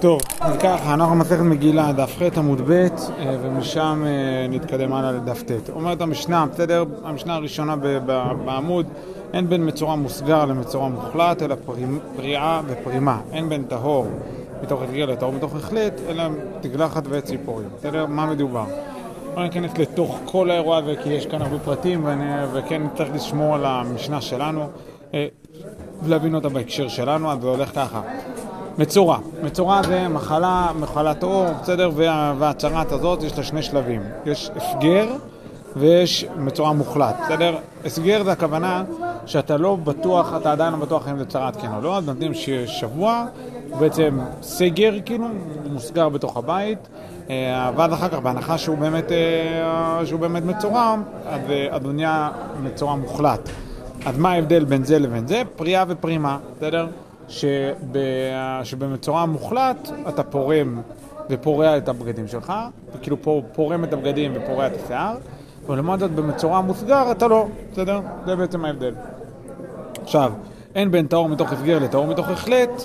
טוב, אז ככה, אנחנו מסכת מגילה, דף ח' עמוד ב', אה, ומשם אה, נתקדם הלאה לדף ט'. אומרת המשנה, בסדר? המשנה הראשונה בעמוד, אין בין מצורע מוסגר למצורע מוחלט, אלא פריעה ופרימה. אין בין טהור מתוך התגר לטהור מתוך החלט, אלא תגלחת וציפורים. בסדר? מה מדובר? לא ניכנס לתוך כל האירוע הזה, כי יש כאן הרבה פרטים, ואני, וכן צריך לשמור על המשנה שלנו, אה, ולהבין אותה בהקשר שלנו, אז זה הולך ככה. מצורע. מצורע זה מחלה, מחלת עור, בסדר? וה- והצהרת הזאת יש לה שני שלבים. יש הסגר ויש מצורע מוחלט, בסדר? הסגר זה הכוונה שאתה לא בטוח, אתה עדיין לא בטוח אם זה צהרת כן או לא, אז נותנים שבוע, בעצם סגר כאילו, מוסגר בתוך הבית, אה, ואז אחר כך בהנחה שהוא באמת, אה, שהוא באמת מצורע, אז אה, נהיה מצורע מוחלט. אז מה ההבדל בין זה לבין זה? פריאה ופרימה, בסדר? שב, שבמצורע מוחלט אתה פורם ופורע את הבגדים שלך, וכאילו פור, פורם את הבגדים ופורע את השיער, ולעומת זאת במצורע מוסגר אתה לא, בסדר? זה בעצם ההבדל. עכשיו, אין בין טהור מתוך הסגר לטהור מתוך החלט,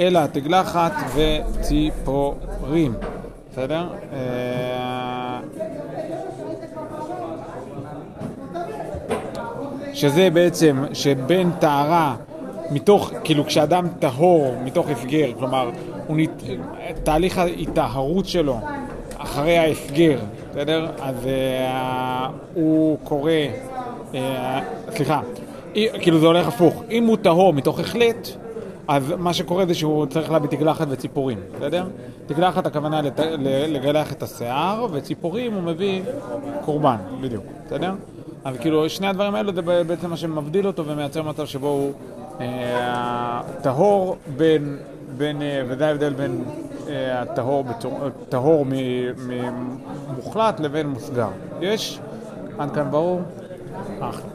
אלא תגלחת וציפורים, בסדר? אה, שזה בעצם שבין טהרה מתוך, כאילו כשאדם טהור מתוך הסגר, כלומר, נת... תהליך ההיטהרות שלו אחרי ההסגר, בסדר? אז uh, הוא קורא, uh, סליחה, אי- כאילו זה הולך הפוך, אם הוא טהור מתוך החלט, אז מה שקורה זה שהוא צריך להביא תגלחת וציפורים, בסדר? תגלחת הכוונה לת... לגלח את השיער, וציפורים הוא מביא קורבן, בדיוק, בסדר? אז כאילו שני הדברים האלו זה בעצם מה שמבדיל אותו ומייצר מצב שבו הוא אה, טהור בין, בין, אה, וזה ההבדל בין אה, הטהור טהור ממוחלט לבין מוסגר. יש? עד כאן ברור? אחלה.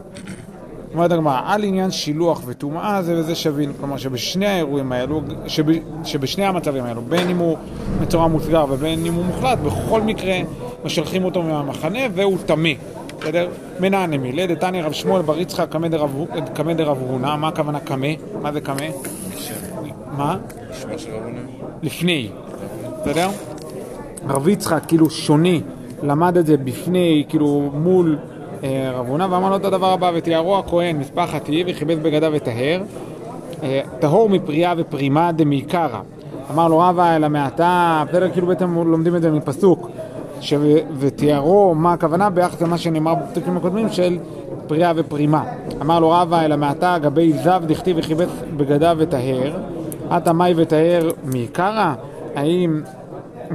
אומרת הגמרא, על עניין שילוח וטומאה זה וזה שווין, כלומר שבשני האירועים האלו, שב, שבשני המצבים האלו, בין אם הוא מצורע מוסגר ובין אם הוא מוחלט, בכל מקרה משלחים אותו מהמחנה והוא טמא, בסדר? מנענה מילה, דתניא רב שמואל בר יצחק קמא דרב- הונא, מה הכוונה קמא? מה זה קמא? מה? לפני, בסדר? רב יצחק כאילו שונה, למד את זה בפני, כאילו מול אה, רב הונא, ואמר לו את הדבר הבא, ותיארו הכהן משפחת היא וכיבד בגדיו וטהר, אה, טהור מפריאה ופרימה דמעיקרא. אמר לו רבא אלא מעתה, בסדר, כאילו בעצם לומדים את זה מפסוק, ש... ותיארו מה הכוונה ביחס למה שנאמר בפסוקים הקודמים של פריאה ופרימה. אמר לו רבא אלא מעתה גבי זב דכתיב וכיבד בגדיו וטהר, עתה מאי וטהר מעיקרא? האם...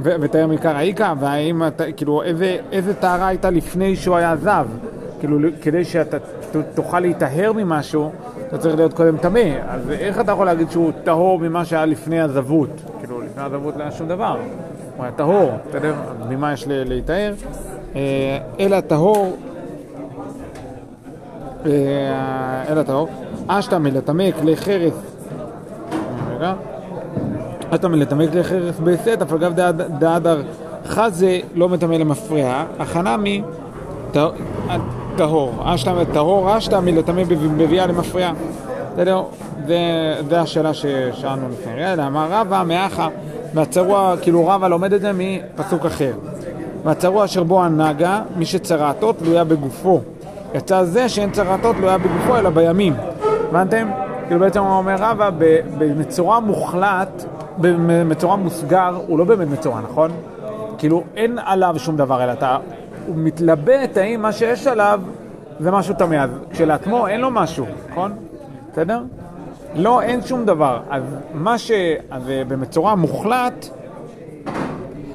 ו- ותאר מעיקר האיכא, והאם אתה, כאילו, איזה, איזה טהרה הייתה לפני שהוא היה זב? כאילו, כדי שאתה ת- תוכל להיטהר ממשהו, אתה צריך להיות קודם טמא. אז איך אתה יכול להגיד שהוא טהור ממה שהיה לפני הזבות? כאילו, לפני הזבות לא היה שום דבר. הוא היה טהור, בסדר? אז ממה יש להיטהר? אה, אלא טהור אה, אלא טהור, אשתא מלטמא כלי חרס, רגע, אתה מלטמא כלי חרס בסט, אף על גב דעד- דעדר חזה לא מטמא למפרע. ט- טהור, אשתא טהור אשתא מלטמא בב- בביאה למפרע. בסדר? זה השאלה ששאלנו לפני רגע, אמר רבא מאחה, והצרוע, כאילו רבא לומד את זה מפסוק אחר. והצרוע אשר בו הנגה, מי שצרעתו תלויה בגופו. יצא זה שאין צרעתו תלויה בגופו אלא בימים. הבנתם? כאילו בעצם הוא אומר רבא, במצורע מוחלט, במצורע מוסגר, הוא לא באמת מצורע, נכון? כאילו אין עליו שום דבר, אלא אתה, הוא מתלבט האם מה שיש עליו זה משהו טמא, אז כשלעצמו אין לו משהו, נכון? בסדר? לא, אין שום דבר. אז מה ש... אז אה, במצורע מוחלט,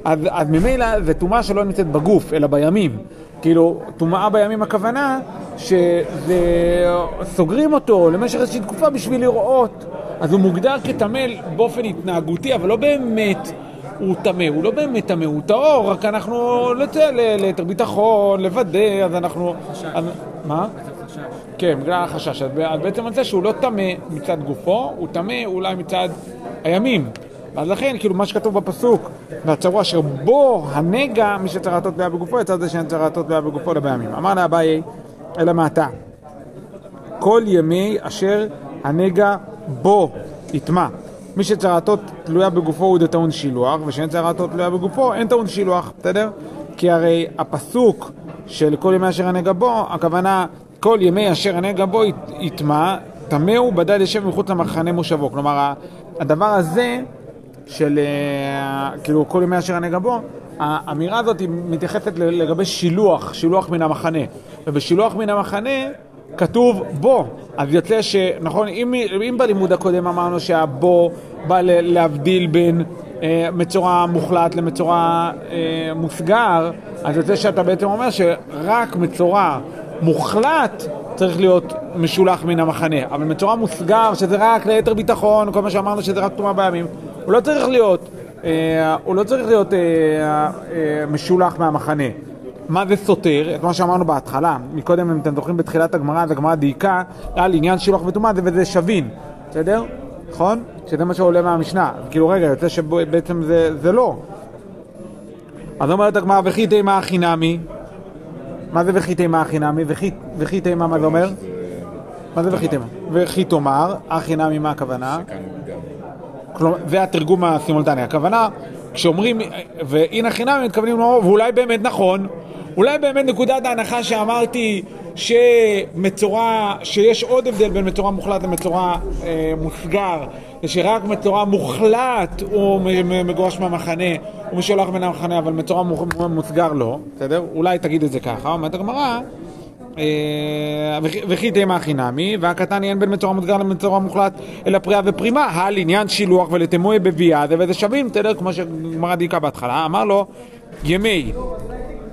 אז, אז ממילא זה טומאה שלא נמצאת בגוף, אלא בימים. כאילו, טומאה בימים הכוונה שזה... סוגרים אותו למשך איזושהי תקופה בשביל לראות. אז הוא מוגדר כטמא באופן התנהגותי, אבל לא באמת הוא טמא, הוא לא באמת טמא, הוא טהור, רק אנחנו לצא ליתר ביטחון, לוודא, אז אנחנו... אז, מה? כן, בגלל החשש. אז בעצם על זה שהוא לא טמא מצד גופו, הוא טמא אולי מצד הימים. אז לכן, כאילו, מה שכתוב בפסוק, והצרוע אשר בו הנגע, מי שצרעתו תלויה בגופו, יצא זה שאין צרעתו תלויה בגופו לא בימים. אמר לאביי, אלא מעתה. כל ימי אשר הנגע בו יטמע. מי שצרתו תלויה בגופו הוא טעון שילוח, ושאין צרתו תלויה בגופו אין טעון שילוח, בסדר? כי הרי הפסוק של כל ימי אשר הנגע בו, הכוונה כל ימי אשר הנגע בו יטמע, טמא הוא בדל ישב מחוץ למחנה מושבו. כלומר, הדבר הזה של אה, כאילו כל ימי אשר הנגע בו, האמירה הזאת היא מתייחסת לגבי שילוח, שילוח מן המחנה. ובשילוח מן המחנה כתוב בו. אז יוצא שנכון, אם, אם בלימוד הקודם אמרנו שהבו בא להבדיל בין אה, מצורע מוחלט למצורע אה, מוסגר, אז יוצא שאתה בעצם אומר שרק מצורע מוחלט צריך להיות משולח מן המחנה, אבל מצורע מוסגר, שזה רק ליתר ביטחון, כל מה שאמרנו שזה רק תרומה בימים, הוא לא צריך להיות, אה, הוא לא צריך להיות אה, אה, משולח מהמחנה. מה זה סותר? את מה שאמרנו בהתחלה, מקודם אם אתם זוכרים בתחילת הגמרא, אז הגמרא דייקה על עניין שילוח וטומאה וזה שווין, בסדר? נכון? שזה מה שעולה מהמשנה. כאילו רגע, יוצא שבעצם זה, זה לא. אז אומרת הגמרא, וכי תימה הכי נמי? מה זה וכי תימה הכי נמי? וכי תימה מה זה אומר? מה זה וכי תימה? וכי תאמר, הכי נמי מה הכוונה? כלומר, זה התרגום הסימולטני. הכוונה, כשאומרים, והנה חינם, מתכוונים לומר, ואולי באמת נכון, אולי באמת נקודת ההנחה שאמרתי שמצורע, שיש עוד הבדל בין מצורע מוחלט למצורע אה, מוסגר, ושרק מצורע מוחלט הוא מגורש מהמחנה, הוא משולח בין המחנה, אבל מצורע מוסגר לא, בסדר? אולי תגיד את זה ככה, אומרת הגמרא אה, וכי תימה חינמי, והקטן אין בין מצורע מוסגר למצורע מוחלט, אלא פריאה ופרימה, על עניין שילוח ולתמוי בביאה, זה וזה שווים, בסדר? כמו שגמרא דייקה בהתחלה, אמר לו ימי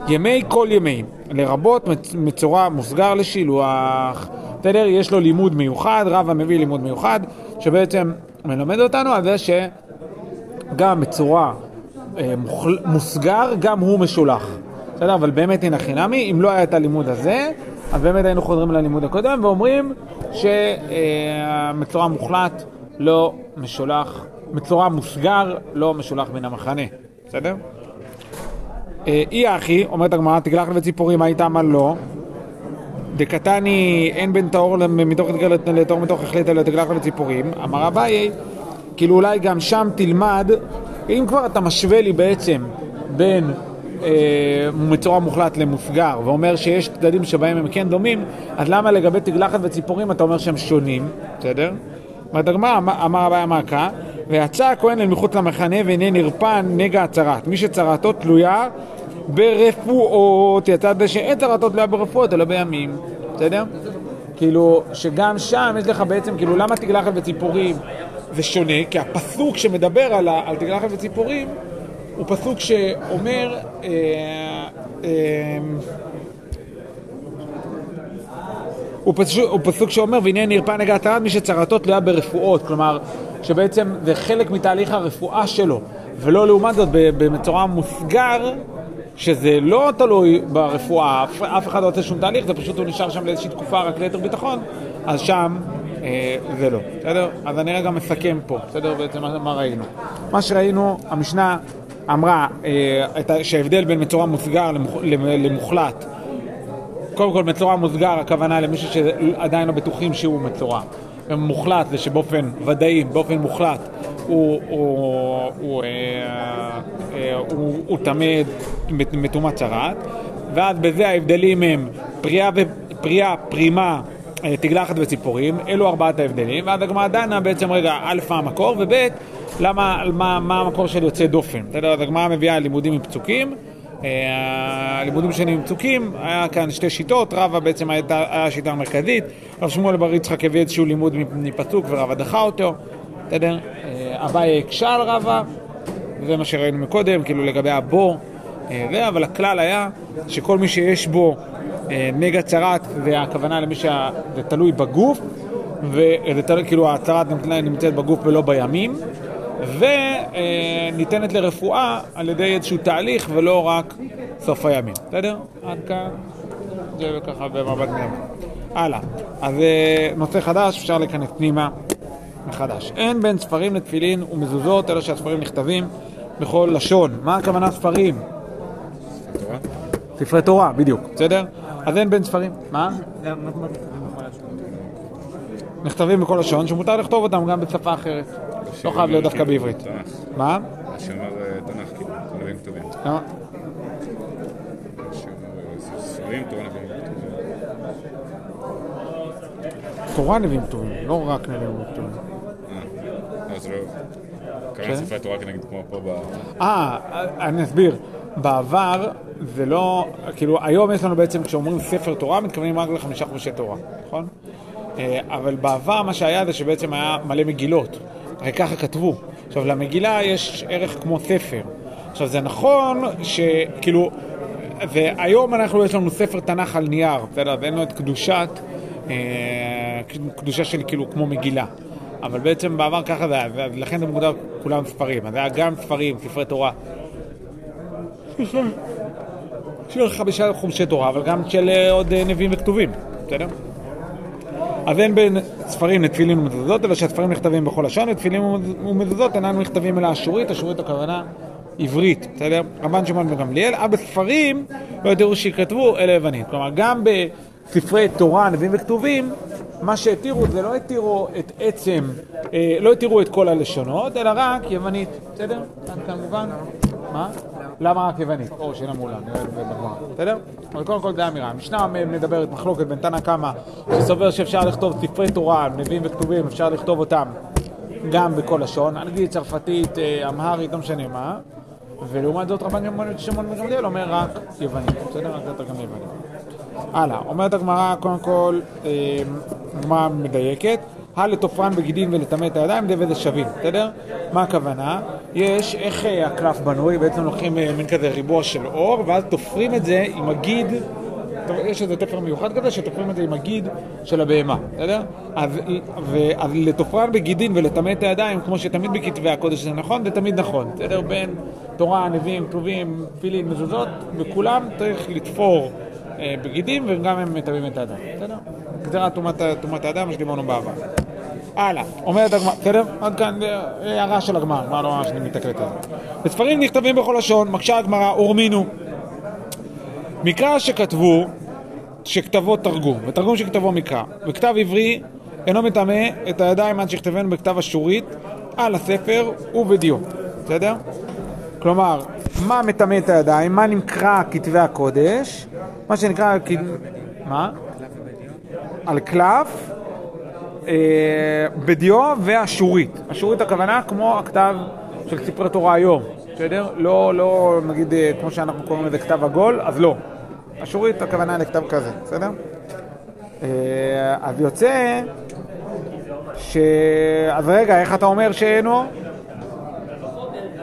ימי כל ימי, לרבות מצורע מוסגר לשילוח. בסדר? יש לו לימוד מיוחד, רבא מביא לימוד מיוחד, שבעצם מלמד אותנו על זה שגם מצורע אה, מוסגר, גם הוא משולח. בסדר? אבל באמת הנה חינמי, אם לא היה את הלימוד הזה, אז באמת היינו חוזרים ללימוד הקודם ואומרים שמצורע מוחלט לא משולח, מצורע מוסגר לא משולח מן המחנה. בסדר? אה, אי אחי, אומרת הגמרא, תגלח וציפורים, היית אמר לא. דקתני אין בין טהור מתוך לטהור מתוך החלטה לתגלח וציפורים. אמר אביי, כאילו אולי גם שם תלמד, אם כבר אתה משווה לי בעצם בין אה, מצורע מוחלט למוסגר, ואומר שיש צדדים שבהם הם כן דומים, אז למה לגבי תגלחת וציפורים אתה אומר שהם שונים, בסדר? אומרת הגמרא, אמר אביי המעקה, ויצא הכהן אל מחוץ למחנה והנה נרפא נגע הצרת. מי שצרתו תלויה ברפואות, יצא זה שאין צרתו תלויה ברפואות אלא בימים, בסדר? כאילו, שגם שם יש לך בעצם, כאילו, למה תגלחת וציפורים זה שונה? כי הפסוק שמדבר על, על תגלחת וציפורים הוא פסוק שאומר אה, אה, הוא פסוק, הוא פסוק שאומר, והנה נרפא נגע התרד מי שצרתו תלויה ברפואות, כלומר, שבעצם זה חלק מתהליך הרפואה שלו, ולא לעומת זאת במצורע מוסגר, שזה לא תלוי ברפואה, אף, אף אחד לא עושה שום תהליך, זה פשוט הוא נשאר שם לאיזושהי תקופה רק ליתר ביטחון, אז שם אה, זה לא, בסדר? אז אני רגע מסכם פה, בסדר? בעצם מה, ראינו. מה שראינו, המשנה אמרה אה, שההבדל בין מצורע מוסגר למוח, למוחלט קודם כל מצורע מוסגר, הכוונה למישהו שעדיין לא בטוחים שהוא מצורע. מוחלט זה שבאופן ודאי, באופן מוחלט, הוא, אה, אה, תמיד מטומאת צרת, ואז בזה ההבדלים הם פריאה, פריאה פרימה, אה, תגלחת וציפורים, אלו ארבעת ההבדלים, ואז הגמרא דנה בעצם, רגע, א' מה המקור, וב' למה, מה, מה המקור של יוצא דופן. בסדר, אז הגמרא מביאה לימודים עם פסוקים. אה, הלימודים שלי עם פסוקים, היה כאן שתי שיטות, רבא בעצם הייתה השיטה המרכזית, רב שמואל בר יצחק הביא איזשהו לימוד מפסוק ורבא דחה אותו, בסדר? אה, אביי הקשה על רבא, זה מה שראינו מקודם, כאילו לגבי הבור, אה, אבל הכלל היה שכל מי שיש בו נגע צרת, והכוונה למי שזה תלוי בגוף, וכאילו הצרת נמצאת בגוף ולא בימים, וניתנת לרפואה על ידי איזשהו תהליך ולא רק סוף הימים. בסדר? עד כאן זה ככה במבט מימין. הלאה. אז אה, נושא חדש, אפשר להיכנס פנימה מחדש. אין בין ספרים לתפילין ומזוזות, אלא שהספרים נכתבים בכל לשון. מה הכוונה ספרים? ספרי תורה, בדיוק, בסדר? אז אין בין ספרים. מה? נכתבים בכל לשון, שמותר לכתוב אותם גם בשפה אחרת. לא חייב להיות דווקא בעברית. תנ"ך. מה? שאומר אה, תנ"ך, כאילו, נביאים כתובים. למה? שאומר אה, ספרים, תורה נביאים כתובים. תורה נביאים כתובים, לא רק נביאים כתובים. אה, לא, לא... כן. קראנו ספרי תורה כנגד כמו פה ב... אה, אני אסביר. בעבר זה לא, כאילו היום יש לנו בעצם כשאומרים ספר תורה מתכוונים רק לחמישה חומשי תורה, נכון? אה, אבל בעבר מה שהיה זה שבעצם היה מלא מגילות, הרי ככה כתבו. עכשיו למגילה יש ערך כמו ספר. עכשיו זה נכון שכאילו, והיום אנחנו יש לנו ספר תנ"ך על נייר, בסדר? אז אין לו את קדושת, אה, קדושה של כאילו כמו מגילה. אבל בעצם בעבר ככה זה היה, ולכן זה מוגדר כולם ספרים. אז היה גם ספרים, ספרי תורה. של חמישה חומשי תורה, אבל גם של אה, עוד אה, נביאים וכתובים, בסדר? אז אין בין ספרים לתפילין ומזוזות, אלא שהספרים נכתבים בכל לשון, ותפילין ומזוזות אינם נכתבים אלא אשורית, אשורית הכוונה עברית, בסדר? רבן שמעון וגמליאל, אבל בספרים לא יתראו שיכתבו אלה יוונית. כלומר, גם בספרי תורה, נביאים וכתובים, מה שהתירו זה לא התירו את עצם, אה, לא התירו את כל הלשונות, אלא רק יוונית, בסדר? כאן כאן מובן? מה? למה רק יוונית? או שאלה מעולה, נראה את זה בגמרא, בסדר? אבל קודם כל זה אמירה. המשנה מדברת מחלוקת בין תנא קמא, שסובר שאפשר לכתוב ספרי תורה, נביאים וכתובים, אפשר לכתוב אותם גם בכל לשון, אנגלית, צרפתית, אה, אמהרית, לא משנה מה. ולעומת זאת רבן שמעון וגמליאל אומר רק יוונית, בסדר? רק יותר גם יוונית. הלאה, אומרת הגמרא, קודם כל, אה, גמרא מדייקת, הלתופרן בגידין ולטמא את הידיים, די וזה שווים, בסדר? מה הכוונה? יש, איך אה, הקלף בנוי? בעצם לוקחים אה, מין כזה ריבוע של אור, ואז תופרים את זה עם הגיד, יש איזה תפר מיוחד כזה, שתופרים את זה עם הגיד של הבהמה, בסדר? אז, ו- אז לתופרן בגידין ולטמא את הידיים, כמו שתמיד בכתבי הקודש זה נכון, זה תמיד נכון, בסדר? בין תורה, נביאים, כתובים, תפילין, מזוזות, בכולם צריך לתפור בגידים, וגם הם מטמאים את האדם, בסדר? גזירת טומאת האדם, מה שדיברנו בעבר. הלאה, אומרת הגמרא, בסדר? עד כאן אה, הערה של הגמרא, מה לא ממש אני מתקלט על זה. בספרים נכתבים בכל לשון, מקשה הגמרא, אורמינו. מקרא שכתבו, שכתבו תרגום, ותרגום שכתבו מקרא, וכתב עברי אינו מטמא את הידיים עד שכתבנו בכתב אשורית על הספר ובדיו, בסדר? כלומר, מה מטמא את הידיים, מה נקרא כתבי הקודש, מה שנקרא, מה? על קלף, אה, בדיו ואשורית. אשורית הכוונה כמו הכתב של ספרי תורה היום, בסדר? לא, לא, נגיד, אה, כמו שאנחנו קוראים לזה כתב עגול, אז לא. אשורית הכוונה לכתב כזה, בסדר? אה, אז יוצא ש... אז רגע, איך אתה אומר שאינו?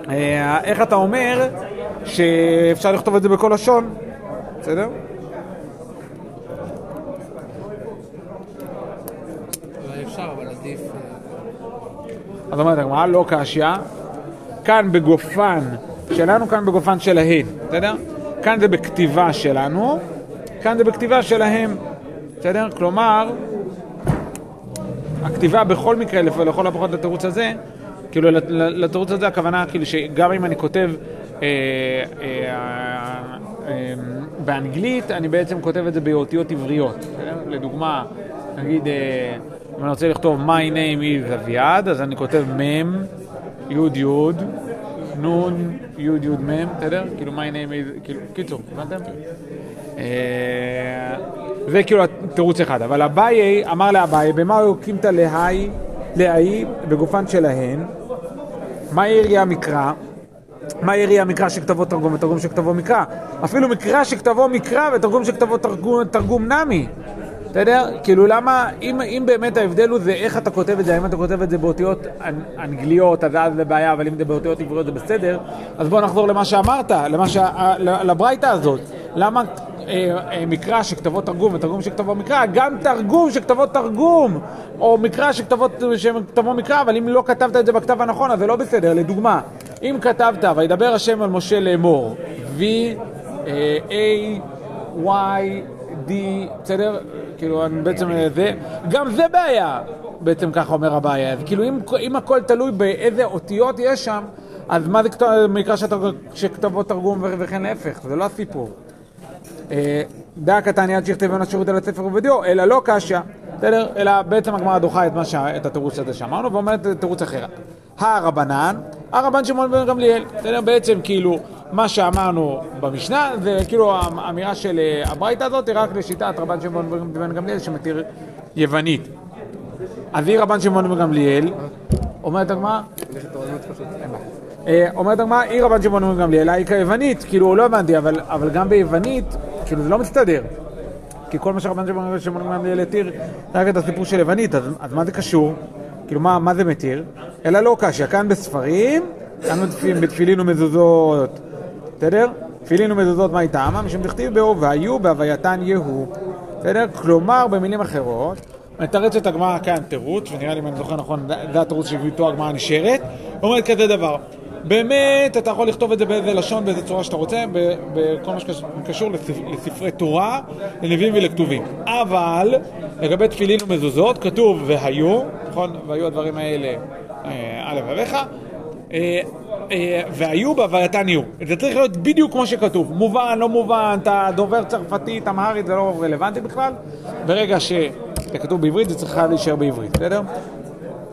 אה, איך אתה אומר שאפשר לכתוב את זה בכל לשון, בסדר? אה, אז אומרת הגמרא, לא קשיא, כאן בגופן שלנו, כאן בגופן שלהן, בסדר? כאן זה בכתיבה שלנו, כאן זה בכתיבה שלהם, בסדר? כלומר, הכתיבה בכל מקרה, לכל הפחות לתירוץ הזה, כאילו לת- לתירוץ הזה הכוונה, כאילו שגם אם אני כותב אה, אה, אה, באנגלית, אני בעצם כותב את זה באותיות עבריות? לדוגמה, נגיד, אה, אם אני רוצה לכתוב My name is אביעד, אז אני כותב מ', י' י', נ', י' י' מ', בסדר? כאילו my name is, כאילו, קיצור, הבנתם? אה, זה כאילו תירוץ אחד, אבל אביי אמר לאביי, במה הוא הקים את להי, להי בגופן שלהן, מה יריה המקרא? מה יריה המקרא שכתבו תרגום ותרגום שכתבו מקרא? אפילו מקרא שכתבו מקרא ותרגום שכתבו תרגום, תרגום נמי. בסדר? כאילו למה, אם, אם באמת ההבדל הוא זה איך אתה כותב את זה, האם אתה כותב את זה באותיות אנ- אנגליות, אז אז זה בעיה, אבל אם זה באותיות עבריות זה בסדר, אז בוא נחזור למה שאמרת, למה ש... לברייתא הזאת. למה אה, אה, מקרא שכתבו תרגום ותרגום שכתבו מקרא, גם תרגום שכתבו תרגום, או מקרא שכתבו, שכתבו מקרא, אבל אם לא כתבת את זה בכתב הנכון, אז זה לא בסדר. לדוגמה, אם כתבת, וידבר השם על משה לאמור, V, אה, A, Y, D, בסדר? כאילו, אני בעצם זה, גם זה בעיה, בעצם ככה אומר הבעיה. אז כאילו, אם, אם הכל תלוי באיזה אותיות יש שם, אז מה זה מקרא שכתבו תרגום וכן להפך, זה לא הסיפור. אה, דא קטני עד שיכתבון השירות על הספר ובדיו, אלא לא קשיא. בסדר? אלא בעצם הגמרא דוחה את, מה ש... את התירוץ הזה שאמרנו, ואומרת תירוץ אחר. הרבנן, הרבן שמעון בן גמליאל. בסדר? בעצם כאילו, מה שאמרנו במשנה, זה כאילו האמירה של אה, הברייתא הזאת, היא רק לשיטת רבן שמעון בן גמליאל שמתיר יוונית. אז היא רבן שמעון בן גמליאל, אומרת הגמרא, אה, אומרת הגמרא, היא רבן שמעון בן גמליאל, היא כיוונית, כאילו, לא הבנתי, אבל גם ביוונית, כאילו, זה לא מסתדר. כי כל מה שרבן שמעון גמליאל התיר, זה רק את הסיפור של יוונית, אז, אז מה זה קשור? כאילו, מה, מה זה מתיר? אלא לא קשיא, כאן בספרים, כאן בתפילין, ומזוזות, בסדר? תפילין ומזוזות מה איתם? משום דכתיב בו, והיו בהווייתן יהוא, בסדר? כלומר, במילים אחרות, מתרצת הגמרא כאן תירוץ, ונראה לי אם אני זוכר נכון, זה התירוץ שהביאו הגמרא נשארת, אומרת כזה דבר, באמת אתה יכול לכתוב את זה באיזה לשון, באיזה צורה שאתה רוצה, בכל מה שקשור לספ- לספרי תורה, לנביאים ולכתובים. אבל לגבי תפילין ומזוזות, כתוב והיו, נכון? והיו הדברים האלה, אה, א' אביך, אה, אה, והיו בהווייתן יהיו. זה צריך להיות בדיוק כמו שכתוב. מובן, לא מובן, אתה דובר צרפתית, אמהרית, זה לא רלוונטי בכלל. ברגע שזה כתוב בעברית, זה צריך להישאר בעברית, בסדר?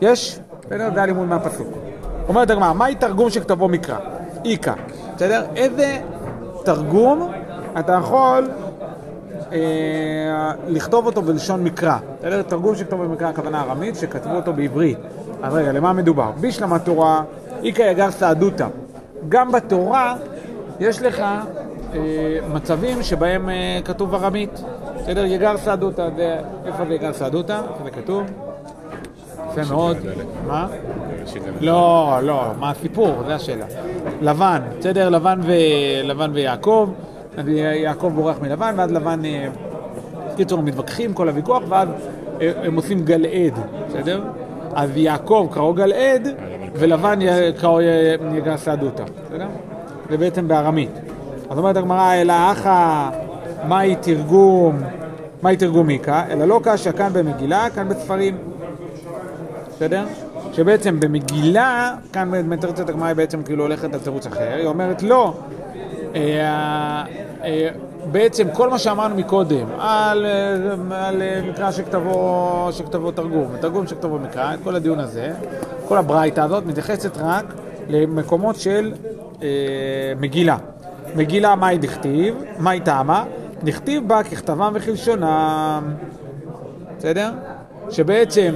יש? בסדר? זה הלימוד מהפסוק. אומרת הגמרא, מהי תרגום שכתבו מקרא? איכא, בסדר? איזה תרגום אתה יכול אה, לכתוב אותו בלשון מקרא? בסדר? תרגום שכתבו במקרא, הכוונה ארמית, שכתבו אותו בעברית. אז רגע, למה מדובר? בישלמה תורה, איכא יגר סעדותא. גם בתורה יש לך אה, מצבים שבהם אה, כתוב ארמית. בסדר? יגר סעדותא. איפה זה יגר סעדותא? זה כתוב? יפה מאוד. מה? ראשית זה לא, לא, מה הסיפור? זה השאלה. לבן, בסדר? לבן, ו... לבן ויעקב, יעקב בורח מלבן, ואז לבן... אה, בקיצור, הם מתווכחים כל הוויכוח, ואז אה, הם עושים גלעד, בסדר? אז יעקב קראו גלעד, ולבן י- קראו י- יגע סעדותא, בסדר? זה בעצם בארמית. אז אומרת הגמרא, אלא אחא, מהי תרגום, מהי תרגום מיקה? אלא לא קשיא כאן במגילה, כאן בספרים. בסדר? שבעצם במגילה, כאן מתרצת הגמרא היא בעצם כאילו הולכת על תירוץ אחר, היא אומרת לא, אה, אה, בעצם כל מה שאמרנו מקודם על, אה, על מקרא שכתבו, שכתבו תרגום, תרגום שכתבו מקרא, את כל הדיון הזה, כל הברייתא הזאת מתייחסת רק למקומות של אה, מגילה. מגילה, מהי דכתיב? מהי טעמה? דכתיב בה ככתבם וכלשונם. בסדר? שבעצם,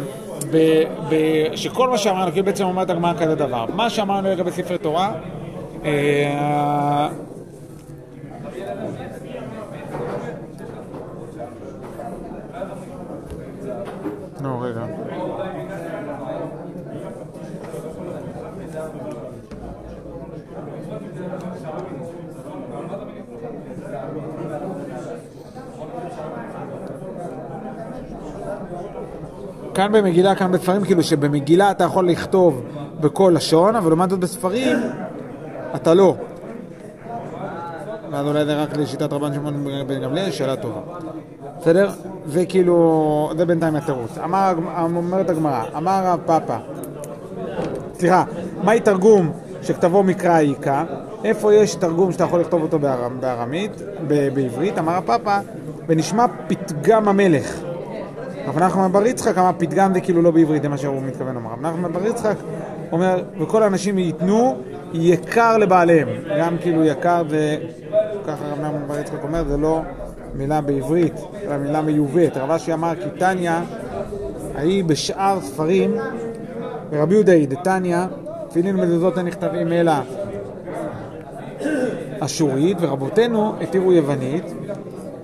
ב, ב, שכל מה שאמרנו, כאילו בעצם אומרת הגמרא כזה דבר. מה שאמרנו לגבי ספרי תורה, אה, נו, רגע. כאן במגילה, כאן בספרים, כאילו שבמגילה אתה יכול לכתוב בכל לשון, אבל לעומת זאת בספרים אתה לא. ואז אולי זה רק לשיטת רבן שמעון בן גמליאל, שאלה טובה. בסדר? זה כאילו, זה בינתיים התירוץ. אמר, אומרת הגמרא, אמר רב פאפא, סליחה, מהי תרגום שכתבו מקרא איכא? איפה יש תרגום שאתה יכול לכתוב אותו בארמ, בארמית, בעברית? אמר הפאפא, ונשמע פתגם המלך. רב נחמן בר יצחק אמר פתגם זה כאילו לא בעברית, זה מה שהוא מתכוון לומר. רב נחמן בר יצחק אומר, וכל האנשים ייתנו יקר לבעליהם. גם כאילו יקר זה, ככה רב נחמן בר יצחק אומר, זה לא מילה בעברית, אלא מילה מיובאת. רב אשי אמר כי תניא, ההיא בשאר ספרים, ורבי יהודה היא דתניא, תפילין ומזוזות הנכתבים אלא אשורית, ורבותינו התירו יוונית,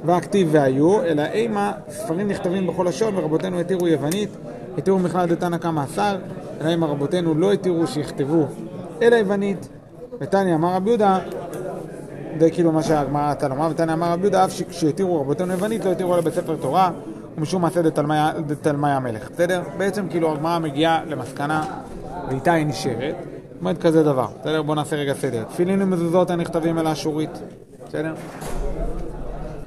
והכתיב והיו, אלא אימה ספרים נכתבים בכל לשון, ורבותינו התירו יוונית, התירו מכלל דתנא כמה עשר, אלא אימה רבותינו לא התירו שיכתבו אלא יוונית. ותניא אמר רבי יהודה, זה כאילו מה שהגמרא רצתה לומר, ותניא אמר רבי יהודה, אף שכשהתירו רבותינו יוונית, לא התירו אלא בספר תורה, ומשום מעשה דתלמי המלך. בסדר? בעצם כאילו הגמרא מגיעה למסקנה, ואיתה היא נשארת, אומרת כזה דבר. בסדר? בואו נעשה רגע סדר. תפילין ומזוזות הנכתבים אל האשורית. בסדר?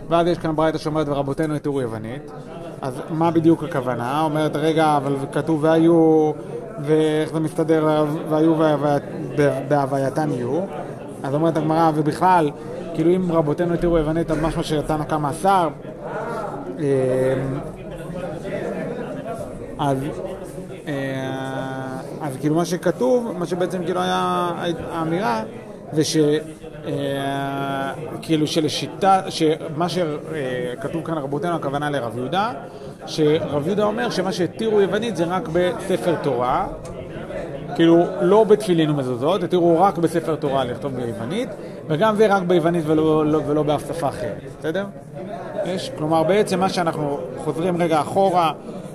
ואז יש כאן ברייתא שאומרת ורבותינו התירו יוונית, אז מה בדיוק הכוונה? אומרת רגע, אבל כתוב והיו, ואיך זה מסתדר, והיו בהווייתן יהיו, אז אומרת הגמרא, ובכלל, כאילו אם רבותינו התירו יוונית, אז משמע שתנא כמה עשר, אמ, אז, אה, אז כאילו מה שכתוב, מה שבעצם כאילו היה האמירה, זה ש... אה, כאילו שלשיטה, שמה שכתוב כאן רבותינו, הכוונה לרב יהודה, שרב יהודה אומר שמה שהתירו יוונית זה רק בספר תורה, כאילו לא בתפילין ומזוזות, התירו רק בספר תורה לכתוב ביוונית, וגם זה רק ביוונית ולא, לא, ולא באף שפה אחרת, בסדר? יש, כלומר בעצם מה שאנחנו חוזרים רגע אחורה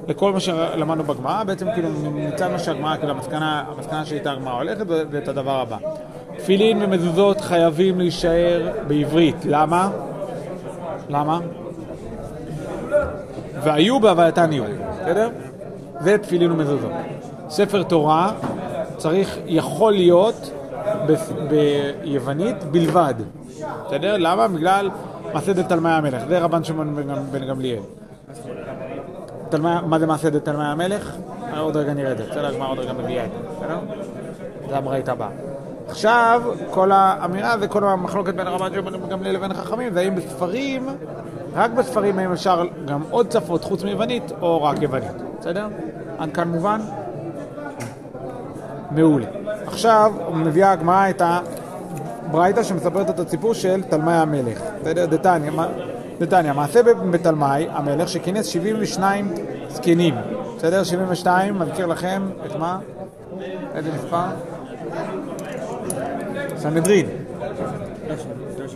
לכל מה שלמדנו בגמרא, בעצם כאילו מצד מה שהגמרא, כאילו המסקנה, המסקנה שאיתה הגמרא הולכת, ואת הדבר הבא. תפילין ומזוזות חייבים להישאר בעברית, למה? למה? והיו בהווייתן יהיו, בסדר? זה תפילין ומזוזות. ספר תורה צריך, יכול להיות ב- ביוונית בלבד. בסדר? למה? בגלל מעשה דתלמי המלך. זה רבן שמעון בן גמ- בן גמליאל. תלמי- מה זה מעשה דתלמי המלך? עוד רגע נראה את זה. בסדר? הגמרא עוד רגע מביאה את זה. בסדר? זה הברית הבאה. עכשיו, כל האמירה זה כל המחלוקת בין רבן שמעון בן גמליאל לבין החכמים, האם בספרים, רק בספרים האם אפשר גם עוד שפות חוץ מיוונית, או רק יוונית. בסדר? עד כאן מובן? מעולה. עכשיו מביאה הגמרא את הברייתא שמספרת את הסיפור של תלמי המלך. בסדר? דתניא, מעשה בתלמי המלך שכינס 72 זקנים. בסדר? 72, מזכיר לכם את מה? איזה מספר? סנהדרין.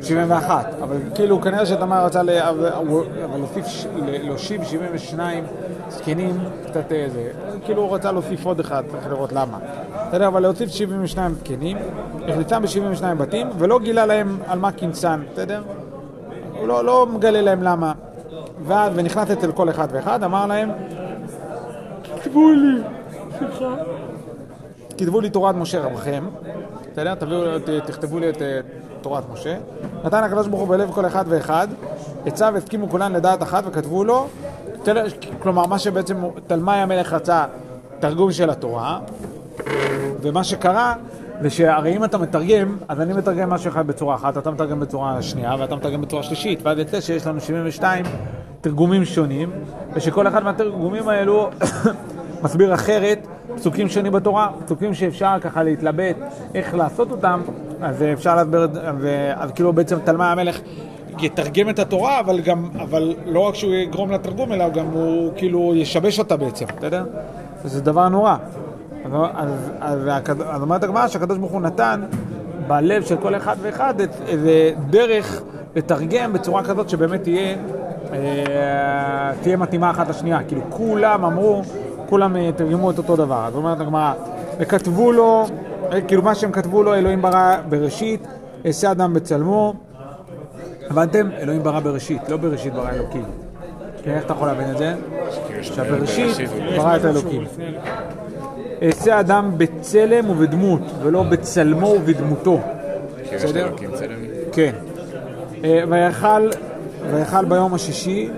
71, אבל כאילו כנראה שתמר רצה ל- אבל להושיב 72 זקנים, קצת איזה, כאילו הוא רצה להוסיף עוד אחד, צריך לראות למה. בסדר, אבל להוסיף 72 זקנים, החליטם ב-72 בתים, ולא גילה להם על מה כינסן, בסדר? הוא לא, לא מגלה להם למה. ואז, ונכנס אצל כל אחד ואחד, אמר להם, כתבו לי, סליחה. כתבו לי תורת משה רבכם, בסדר? תביאו, תכתבו לי את אה, תורת משה. נתן הקדוש ברוך הוא בלב כל אחד ואחד, עצה והסכימו כולן לדעת אחת וכתבו לו, כלומר מה שבעצם תלמי המלך רצה תרגום של התורה, ומה שקרה זה שהרי אם אתה מתרגם, אז אני מתרגם משהו אחד בצורה אחת, אתה מתרגם בצורה שנייה, ואתה מתרגם בצורה שלישית, ואז יוצא שיש לנו 72 תרגומים שונים, ושכל אחד מהתרגומים האלו מסביר אחרת פסוקים שונים בתורה, פסוקים שאפשר ככה להתלבט איך לעשות אותם, אז אפשר להסביר את אז כאילו בעצם תלמי המלך יתרגם את התורה, אבל גם, אבל לא רק שהוא יגרום לתרגום, אלא גם הוא כאילו ישבש אותה בעצם, בסדר? זה דבר נורא. אז, אז, אז, הכד- אז אומרת הגמרא שהקדוש ברוך הוא נתן בלב של כל אחד ואחד את איזה דרך לתרגם בצורה כזאת שבאמת תהיה, אה, תהיה מתאימה אחת לשנייה. כאילו כולם אמרו, כולם אה, תרגמו את אותו דבר. אז אומרת הגמרא, וכתבו לו, אה, כאילו מה שהם כתבו לו, אלוהים ברא בראשית, אעשה אדם בצלמו. הבנתם? אלוהים ברא בראשית, לא בראשית ברא אלוקים. כן, איך אתה יכול להבין את זה? שהבראשית ברא את האלוקים. אעשה אדם בצלם ובדמות, ולא בצלמו ובדמותו. בסדר? כן. אה, ויכל ביום השישי,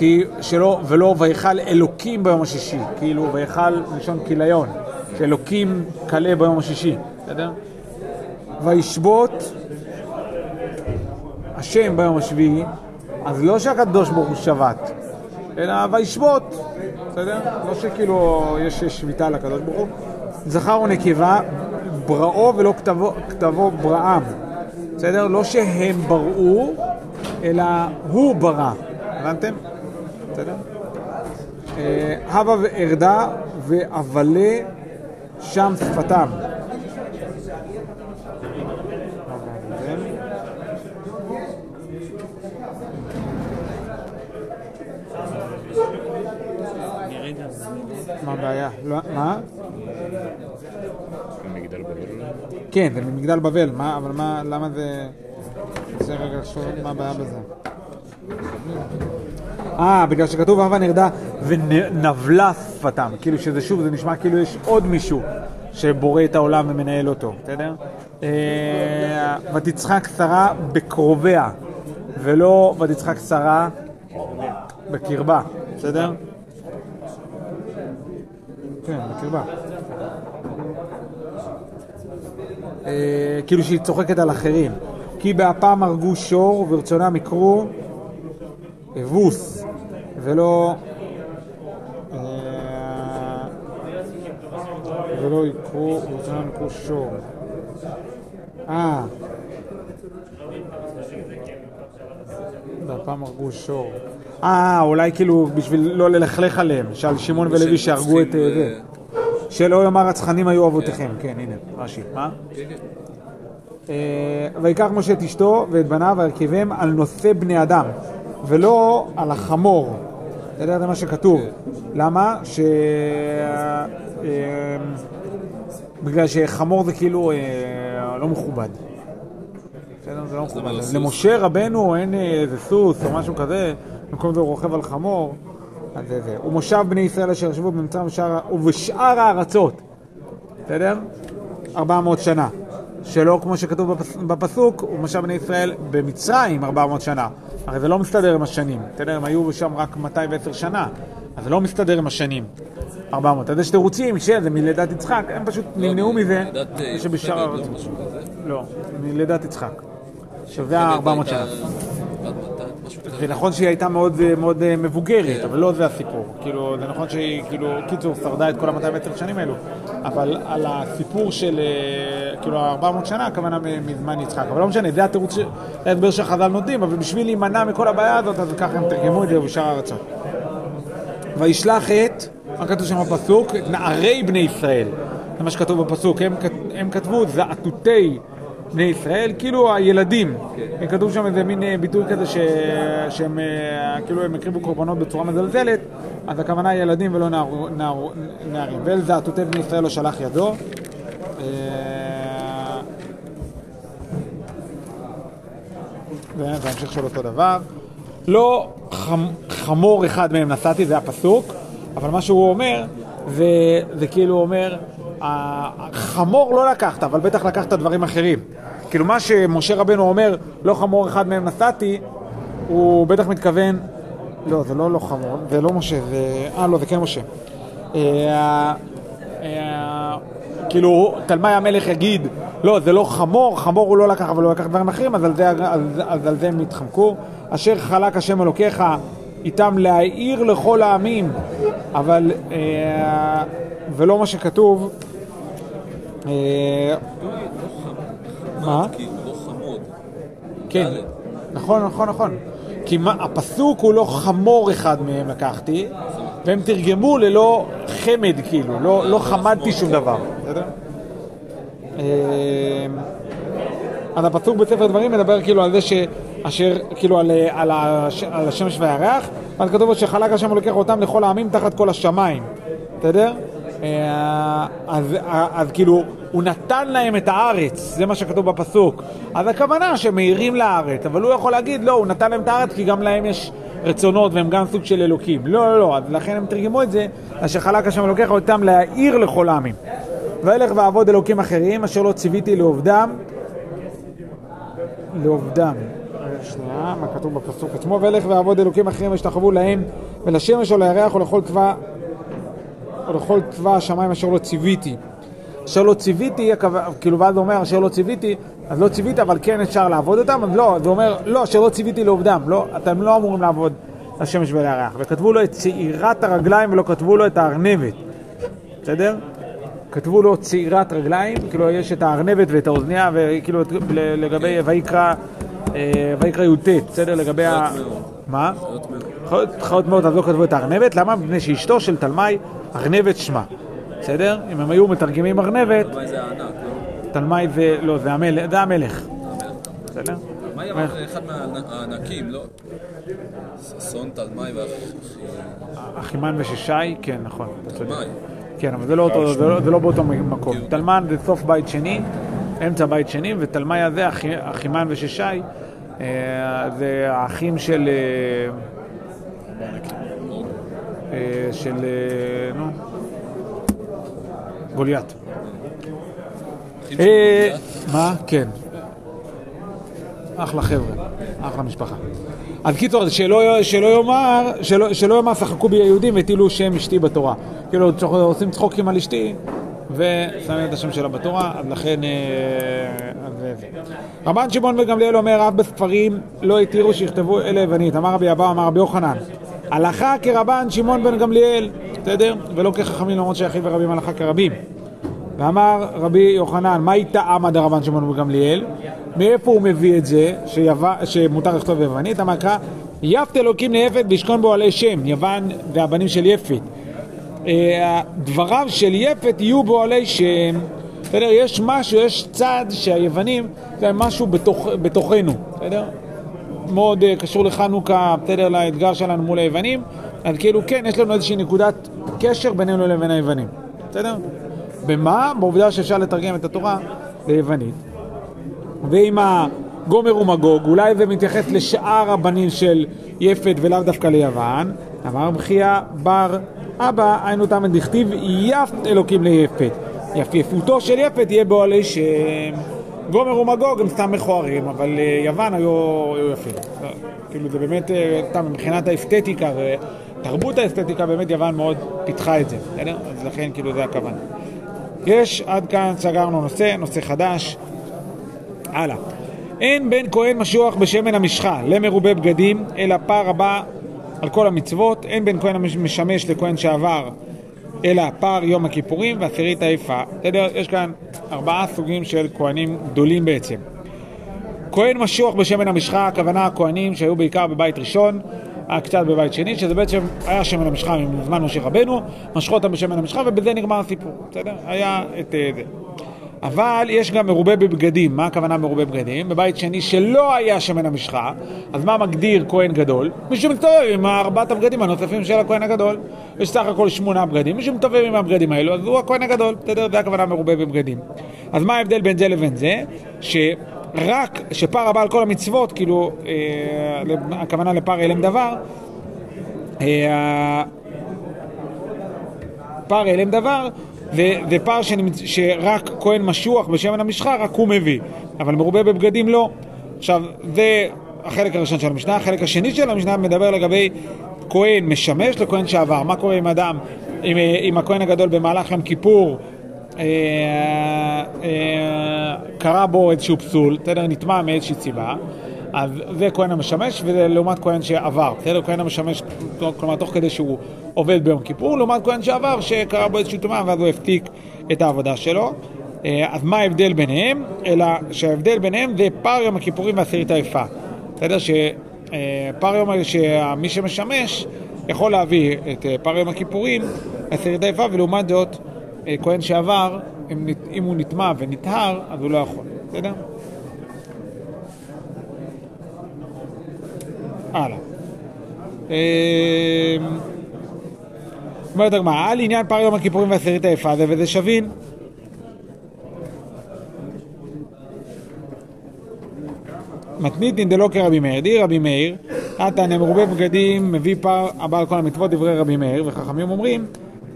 כי שלא, ולא ויכל אלוקים ביום השישי, כאילו ויכל מלשון כיליון, שאלוקים כלה ביום השישי, בסדר? וישבות השם ביום השביעי, אז לא שהקדוש ברוך הוא שבת, אלא וישבות, בסדר? לא שכאילו יש שביתה לקדוש ברוך הוא. זכר ונקבה, בראו ולא כתבו, כתבו בראם, בסדר? לא שהם בראו, אלא הוא ברא, הבנתם? בסדר? אה, הווה וארדה ואבלה שם שפתם. מה הבעיה? לא, מה? מגדל בבל? כן, זה ממגדל בבל, מה, אבל מה, למה זה... זה רגע לחשוב מה הבעיה בזה. אה, בגלל שכתוב הווה נרדה ונבלה שפתם, כאילו שזה שוב, זה נשמע כאילו יש עוד מישהו שבורא את העולם ומנהל אותו, בסדר? אה, ותצחק שרה בקרוביה, ולא ותצחק שרה בקרבה, בסדר? כן, בקרבה. אה, כאילו שהיא צוחקת על אחרים. כי באפם הרגו שור וברצונם יקרו אבוס, ולא... אה, ולא יקרו, ורצונם יקרו שור. אה. והפעם הרגו שור. אה, אולי כאילו בשביל לא ללכלך עליהם, שעל שמעון ולוי שהרגו את אה, זה. שלא יאמר רצחנים היו אבותיכם. כן, הנה, רש"י. מה? אה, ויקח משה את אשתו ואת בניו וירכבם על נושא בני אדם, ולא על החמור. זה מה שכתוב. למה? ש... אה, בגלל שחמור זה כאילו אה, לא מכובד. זה לא מכובד. למשה רבנו אין אה, איזה סוס או משהו כזה, במקום זה הוא רוכב על חמור. אז זה זה. ומושב בני ישראל אשר ישבו במצרים ובשאר הארצות. בסדר? 400 שנה. שלא כמו שכתוב בפס- בפסוק, ומושב בני ישראל במצרים 400 שנה. הרי זה לא מסתדר עם השנים. בסדר? הם היו שם רק 210 שנה. אז זה לא מסתדר עם השנים. 400. אז יש תירוצים שזה מלידת יצחק, הם פשוט נמנעו מזה. אה, שבשאר הארצות. לא. לא, מלידת יצחק. שזה ה-400 שנה. הייתה בת 200, משהו כזה. זה נכון שהיא הייתה מאוד, מאוד אה, מבוגרת, אבל לא זה הסיפור. כאילו, זה נכון שהיא, כאילו, קיצור, שרדה את כל ה-210 שנים האלו, אבל על הסיפור של, אה, כאילו, ה-400 שנה, הכוונה מזמן יצחק. אבל לא משנה, זה התירוץ, זה ההסבר שחז"ל נותנים, אבל בשביל להימנע מכל הבעיה הזאת, אז ככה הם תרגמו את זה בשאר הארצות. וישלח את, מה כתוב שם בפסוק? את נערי בני ישראל. זה מה שכתוב בפסוק. הם, הם כתבו זעתותי בני ישראל, כאילו הילדים. הם כתוב שם איזה מין אה, ביטוי כזה ש... שהם אה, כאילו הם הקריבו קורבנות בצורה מזלזלת, אז הכוונה ילדים ולא נער... נער... נערים. ואל זעתותי בני ישראל לא שלח ידו. אה, זה זה המשך של אותו דבר. לא חמ, חמור אחד מהם נשאתי, זה הפסוק, אבל מה שהוא אומר, זה, זה כאילו אומר, החמור לא לקחת, אבל בטח לקחת דברים אחרים. כאילו מה שמשה רבנו אומר, לא חמור אחד מהם נשאתי, הוא בטח מתכוון, לא, זה לא לא חמור, זה לא משה, זה, אה לא, זה כן משה. אה, אה, כאילו, תלמי המלך יגיד, לא, זה לא חמור, חמור הוא לא לקח, אבל הוא לקח דברים אחרים, אז על זה, אז, אז על זה הם התחמקו. אשר חלק השם אלוקיך איתם להעיר לכל העמים, אבל, אה, ולא מה שכתוב, אה, מה? לא חמוד. כן. נכון, נכון, נכון. כי מה, הפסוק הוא לא חמור אחד מהם לקחתי, והם תרגמו ללא חמד, כאילו, לא, לא חמדתי שום דבר. אה, אז הפסוק בספר דברים מדבר כאילו על זה שאשר, כאילו על, על, הש, על השמש והירח, ואז כתוב שחלק השם ולוקח אותם לכל העמים תחת כל השמיים, בסדר? אה, אז, אז כאילו, הוא נתן להם את הארץ, זה מה שכתוב בפסוק. אז הכוונה שמאירים לארץ, אבל הוא יכול להגיד, לא, הוא נתן להם את הארץ כי גם להם יש רצונות והם גם סוג של אלוקים. לא, לא, לא, אז לכן הם תרגמו את זה, אשר חלק השם ולוקח אותם להעיר לכל העמים. וילך ועבוד אלוקים אחרים, אשר לא ציוויתי לעובדם, לעובדם. שנייה, מה כתוב בפסוק עצמו? וילך ועבוד אלוקים אחרים וישתחוו להם ולשמש או לירח או לכל צבא לכל צבא השמיים אשר לא ציוויתי. אשר לא ציוויתי, כאילו ואז הוא אומר אשר לא ציוויתי, אז לא ציווית אבל כן אפשר לעבוד אותם, אז לא, זה אומר לא, אשר לא ציוויתי לעובדם, לא, אתם לא אמורים לעבוד לשמש ולירח. וכתבו לו את צעירת הרגליים ולא כתבו לו את הארנבת, בסדר? כתבו לו צעירת רגליים, כאילו יש את הארנבת ואת האוזניה, וכאילו לגבי ויקרא, אה, ויקרא י"ט, בסדר? לגבי ה... מה? חיות מאוד. אז לא כתבו את הארנבת, למה? מפני שאשתו של תלמי ארנבת שמה, בסדר? אם הם היו מתרגמים ארנבת, מה זה הענק, לא? תלמי זה, לא, זה המלך, זה המלך, בסדר? מה היה אחד מהענקים, לא? ששון, תלמי אחימן וששי, כן, נכון. והחמאי. כן, אבל זה לא, אותו, זה לא, זה לא באותו מקום. כאילו- תלמן זה סוף בית שני, אמצע בית שני, ותלמי הזה, אחי- אחימן וששי, זה האחים של... אה, אה, של... אה, נו... גוליית. אה. מה? כן. אחלה חבר'ה, אחלה משפחה. אז קיצור, שלא, שלא יאמר, שלא, שלא יאמר שחקו בי היהודים והטילו שם אשתי בתורה. כאילו עושים צחוקים על אשתי ושמים את השם שלה בתורה, אז לכן... אה. רבן שמעון וגמליאל אומר, אף בספרים לא התירו שיכתבו אלה יוונית. אמר רבי אבא, אמר רבי יוחנן, הלכה כרבן שמעון בן גמליאל, בסדר? ולא כחכמים למרות שיחיד ורבים הלכה כרבים. ואמר רבי יוחנן, מה איתה עמא דרבן שמעון בגמליאל? מאיפה הוא מביא את זה, שיו... שמותר לכתוב ביוונית? אמר ככה, יפת אלוקים ליפת וישכון בו עלי שם, יוון והבנים של יפת. אה, דבריו של יפת יהיו בו עלי שם. בסדר? יש משהו, יש צד שהיוונים, זה משהו בתוך, בתוכנו, בסדר? מאוד uh, קשור לחנוכה, בסדר, לאתגר שלנו מול היוונים, אז כאילו כן, יש לנו איזושהי נקודת קשר בינינו לבין היוונים, בסדר? במה? בעובדה שאפשר לתרגם את התורה ליוונית. ועם הגומר ומגוג, אולי זה מתייחס לשאר הבנים של יפת ולאו דווקא ליוון, אמר בחייה בר אבא, היינו תמד דכתיב יפת אלוקים ליפת. יפיפותו של יפת יהיה באוהלי שם. גומר ומגוג הם סתם מכוערים, אבל אה, יוון היו, היו יפים. כאילו זה באמת, אה, סתם מבחינת האסתטיקה ותרבות האסתטיקה, באמת יוון מאוד פיתחה את זה, בסדר? אז לכן כאילו זה הכוונה. יש, עד כאן סגרנו נושא, נושא חדש. הלאה. אין בן כהן משוח בשמן המשחה למרובה בגדים, אלא פער הבא על כל המצוות. אין בן כהן המשמש לכהן שעבר, אלא פער יום הכיפורים ועשירית היפה. בסדר? יש כאן ארבעה סוגים של כהנים גדולים בעצם. כהן משוח בשמן המשחה, הכוונה הכהנים שהיו בעיקר בבית ראשון, היה קצת בבית שני, שזה בעצם היה שמן המשחה מזמן משה רבנו, משכו אותם בשמן המשחה ובזה נגמר הסיפור, בסדר? היה את uh, זה. אבל יש גם מרובה בבגדים, מה הכוונה מרובה בבגדים? בבית שני שלא היה שמן המשחה, אז מה מגדיר כהן גדול? מי שמסתובב עם ארבעת הבגדים הנוספים של הכהן הגדול. יש סך הכל שמונה בגדים, מי שמסתובב עם הבגדים האלו, אז הוא הכהן הגדול, בסדר? זה הכוונה מרובה בבגדים. אז מה ההבדל בין זה לבין זה? שרק, שפר הבא על כל המצוות, כאילו, אה, הכוונה לפר אלם דבר, אה, פר אלם דבר, שנמצ... שרק כהן משוח בשמן המשחה, רק הוא מביא, אבל מרובה בבגדים לא. עכשיו, זה החלק הראשון של המשנה. החלק השני של המשנה מדבר לגבי כהן משמש לכהן שעבר. מה קורה עם אדם, עם, עם הכהן הגדול במהלך יום כיפור, אה, אה, קרה בו איזשהו פסול, בסדר? נטמע מאיזושהי סיבה. אז זה כהן המשמש, וזה לעומת כהן שעבר. בסדר? כהן המשמש, כלומר, תוך כדי שהוא עובד ביום כיפור, לעומת כהן שעבר, שקרה בו איזושהי טומאה, ואז הוא הפתיק את העבודה שלו. אה, אז מה ההבדל ביניהם? אלא שההבדל ביניהם זה פער יום הכיפורים ועשירית היפה. בסדר? שפער יום, שמי שמשמש יכול להביא את אה, פער יום הכיפורים, עשירית היפה, ולעומת זאת, אה, כהן שעבר, אם הוא נטמע ונטהר, אז הוא לא יכול. בסדר? הלאה. אמ, אומרת הגמרא, על עניין פר יום הכיפורים ועשירית זה וזה שווין. מתניתין דלא כרבי מאיר, די רבי מאיר, עתן מרובה בגדים, מביא פר הבעל כל המצוות, דברי רבי מאיר, וחכמים אומרים,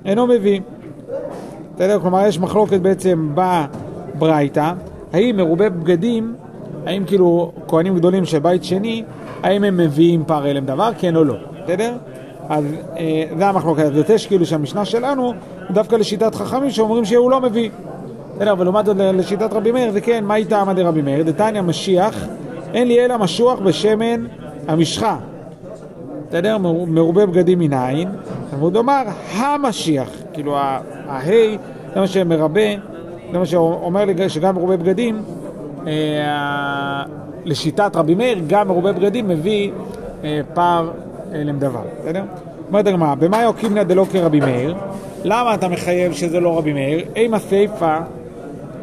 אינו מביא. בסדר? כלומר, יש מחלוקת בעצם בברייתא, האם מרובה בגדים, האם כאילו כהנים גדולים של בית שני, האם הם מביאים פר הלם דבר, כן או לא, בסדר? אז אה, זה המחלוקת. אז יוצא שכאילו שהמשנה שלנו, דווקא לשיטת חכמים שאומרים שהוא לא מביא. בסדר, אבל לעומת זאת לשיטת רבי מאיר, זה כן, מה איתה עמדי רבי מאיר? דתניא משיח, אין לי אלא משוח בשמן המשחה. בסדר? מרובה בגדים מנין. תלמוד לומר, המשיח. כאילו, ההי, זה מה שמרבה, זה מה שאומר לי שגם מרובה בגדים, לשיטת רבי מאיר, גם מרובה בגדים מביא אה, פער אה, למדבר, בסדר? אומרת הגמרא, במה יוקימנא דלא כרבי מאיר? למה אתה מחייב שזה לא רבי מאיר? אם הסיפא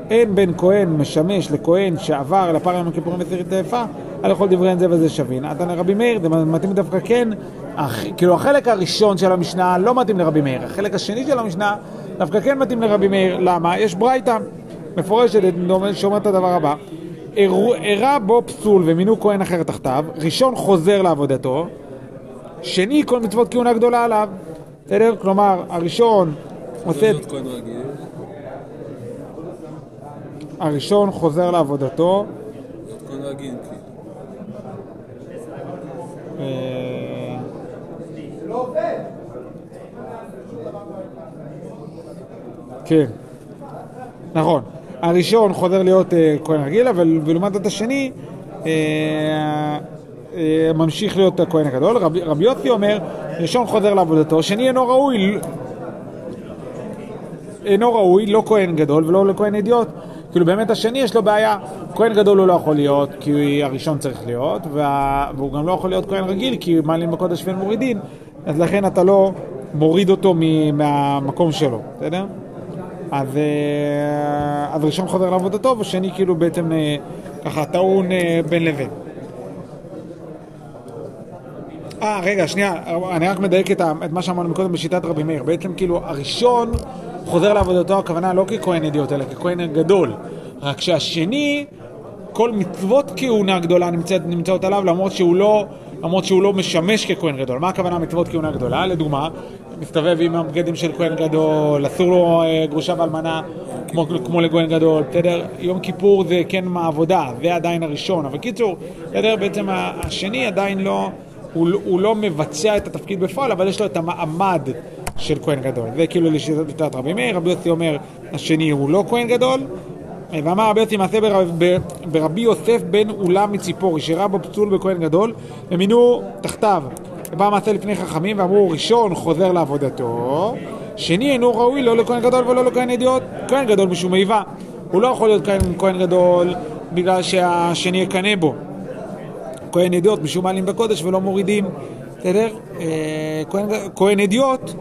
אין בן כהן משמש לכהן שעבר לפר יום הכיפורים וצריך היפה, על כל דבריהן זה וזה שווין. אתה לרבי מאיר, זה מתאים דווקא כן, אח, כאילו החלק הראשון של המשנה לא מתאים לרבי מאיר, החלק השני של המשנה דווקא כן מתאים לרבי מאיר, למה? יש ברייתא מפורשת שאומרת את הדבר הבא, אירע בו פסול ומינו כהן אחר תחתיו, ראשון חוזר לעבודתו, שני כל מצוות כהונה גדולה עליו, בסדר? כלומר, הראשון עושה... הראשון חוזר לעבודתו. אה, כן, נכון. הראשון חוזר להיות אה, כהן רגיל, אבל לעומת זאת השני אה, אה, ממשיך להיות הכהן הגדול. רב, רבי יוסי אומר, ראשון חוזר לעבודתו, שני אינו ראוי. אינו ראוי, לא כהן גדול ולא לכהן אדיוט. כאילו באמת השני יש לו בעיה, כהן גדול הוא לא יכול להיות, כי הראשון צריך להיות, וה... והוא גם לא יכול להיות כהן רגיל, כי מעלים בקודש ואין מורידין, אז לכן אתה לא מוריד אותו. מהמקום שלו, בסדר? אז, אה, אז ראשון חוזר לעבודתו, ושני כאילו בעצם אה, ככה טעון אה, בין לבין. אה, רגע, שנייה, אני רק מדייק את, את מה שאמרנו קודם בשיטת רבי מאיר. בעצם כאילו, הראשון חוזר לעבודתו, הכוונה לא ככהן אדיוט, אלא ככהן גדול. רק שהשני, כל מצוות כהונה גדולה נמצאת, נמצאות עליו, למרות שהוא לא... למרות שהוא לא משמש ככהן גדול. מה הכוונה מצוות כהונה גדולה? לדוגמה, מסתובב עם הבגדים של כהן גדול, אסור לו אה, גרושה ואלמנה כמו, כמו לכהן גדול, בסדר? יום כיפור זה כן מהעבודה, זה עדיין הראשון, אבל קיצור, בסדר? בעצם השני עדיין לא, הוא, הוא לא מבצע את התפקיד בפועל, אבל יש לו את המעמד של כהן גדול. זה כאילו לשיטת רבי מאיר, רבי יוסי אומר, השני הוא לא כהן גדול, ואמר רבי יוסי מעשה ברבי יוסף בן אולם מציפורי, שראה בו פסול בכהן גדול, ומינו תחתיו. ובא מעשה לפני חכמים ואמרו, ראשון חוזר לעבודתו, שני אינו ראוי לא לכהן גדול ולא לכהן אדיוט, כהן גדול משום איבה. הוא לא יכול להיות כהן, גדול בגלל שהשני יקנא בו. כהן אדיוט משום מעלים בקודש ולא מורידים, בסדר? אה, כהן, כהן אדיוט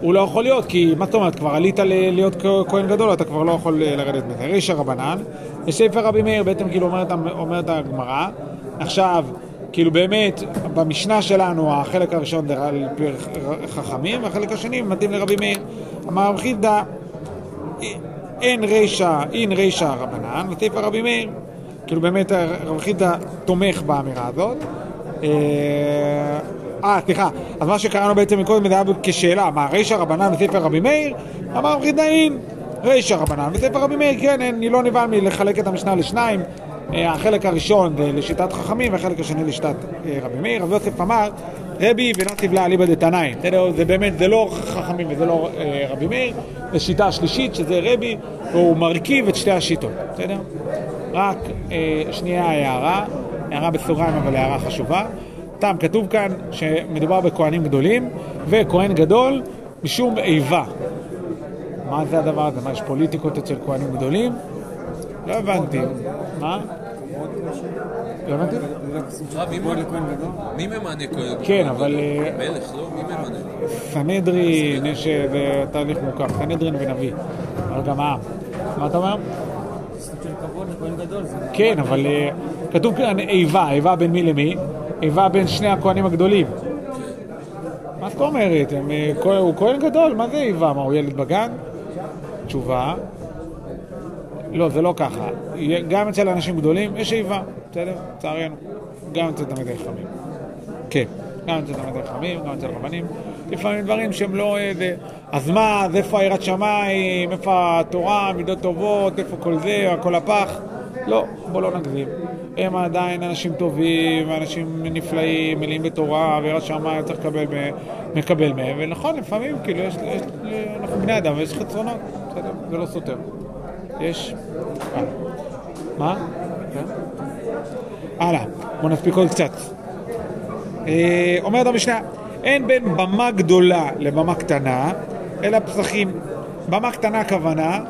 הוא לא יכול להיות, כי מה זאת אומרת, כבר עלית להיות כהן גדול, אתה כבר לא יכול לרדת מזה. רישא רבנן, בספר רבי מאיר בעצם כאילו אומרת, אומרת הגמרא, עכשיו, כאילו באמת, במשנה שלנו החלק הראשון זה על פי חכמים, והחלק השני מתאים לרבי מאיר. אמר רב חידא, אין רישא, אין רישא רבנן, בספר רבי מאיר. כאילו באמת רב חידא תומך באמירה הזאת. אה, סליחה, אז מה שקראנו בעצם מקודם זה היה כשאלה, מה רישא רבנן בספר רבי מאיר? אמר רב חידא אין רישא רבנן בספר רבי מאיר, כן, אני לא נבהל מלחלק את המשנה לשניים. אה, החלק הראשון זה לשיטת חכמים והחלק השני לשיטת אה, רבי מאיר. רבי יוסף אמר, רבי ונתיב לה אליבא דתנאי. זה באמת, זה לא חכמים וזה לא רבי מאיר, זה שיטה שלישית שזה רבי, והוא מרכיב את שתי השיטות, בסדר? רק שנייה הערה, הערה בסוגריים אבל הערה חשובה. סתם, כתוב כאן שמדובר בכהנים גדולים, וכהן גדול משום איבה. מה זה הדבר הזה? מה, יש פוליטיקות אצל כהנים גדולים? לא הבנתי. מה? לא הבנתי? מי ממנה כהן? כן, אבל... מלך, לא? מי ממנה? סנהדרין, יש תהליך מורכב, סנהדרין ונביא, אבל גם העם. מה אתה אומר? כן, אבל כתוב כאן איבה, איבה בין מי למי? איבה בין שני הכהנים הגדולים. מה זאת אומרת? הם, הוא כהן גדול, מה זה איבה? מה, הוא ילד בגן? תשובה, לא, זה לא ככה. גם אצל אנשים גדולים יש איבה, בסדר? לצערנו. גם אצל תלמידי חכמים. כן, גם אצל תלמידי חכמים, גם אצל רבנים. לפעמים דברים שהם לא איזה... אז מה, אז איפה היראת שמיים, איפה התורה, מידות טובות, איפה כל זה, הכל הפח? לא, בוא לא נגזים. הם עדיין אנשים טובים, אנשים נפלאים, מלאים בתורה, ויראת שמיים צריך לקבל, מקבל מהם. ונכון, לפעמים, כאילו, יש, יש, אנחנו בני אדם ויש חצרונות, בסדר, זה לא סותר. יש... אה. מה? כן. הלאה, בואו נספיק עוד קצת. אה, אומרת המשנה, אין בין במה גדולה לבמה קטנה, אלא פסחים. במה קטנה הכוונה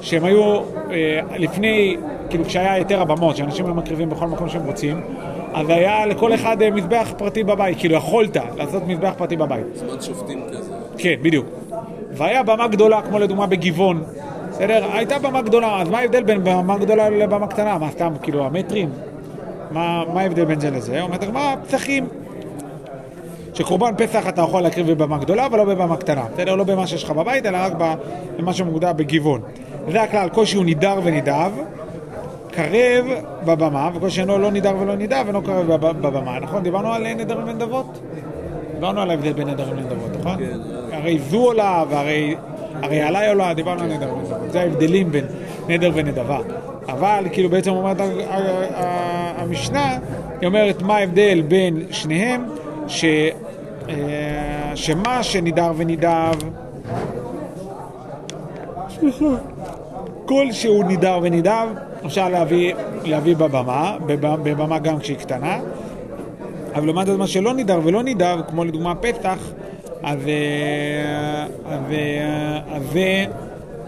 שהם היו אה, לפני, כאילו כשהיה היתר הבמות, שאנשים היו מקריבים בכל מקום שהם רוצים, אז היה לכל אחד אה, מזבח פרטי בבית, כאילו יכולת לעשות מזבח פרטי בבית. זמן שופטים כזה. כן, בדיוק. והיה במה גדולה, כמו לדוגמה בגבעון, בסדר? הייתה במה גדולה, אז מה ההבדל בין במה גדולה לבמה קטנה? מה, סתם, כאילו, המטרים? מה, מה ההבדל בין זה לזה? אומרת הגמרא, פסחים. שקורבן פסח אתה יכול להקריב בבמה גדולה, אבל לא בבמה קטנה. בסדר? לא במה שיש לך בבית, אלא רק במה שמוגדר בגבעון. זה הכלל, כל שהוא נידר ונידב, קרב בבמה, וכל שאינו לא נידר ולא נידב, אינו קרב בבמה. נכון? דיברנו על נדרים ונדבות? דיברנו על ההבדל בין נדרים לנדבות, נכון? כן. הרי זו עולה, והרי הרי עליי עולה, דיברנו על נדר ונדבות. זה ההבדלים בין נדר ונדבה. אבל כאילו בעצם אומרת המשנה, היא אומרת מה ההבדל בין שניהם, ש... שמה שנידר ונידב, כל שהוא נידר ונידב, אפשר להביא, להביא בבמה, בבמה גם כשהיא קטנה, אבל לעומת זאת מה שלא נידר ולא נידב, כמו לדוגמה פתח, אז זה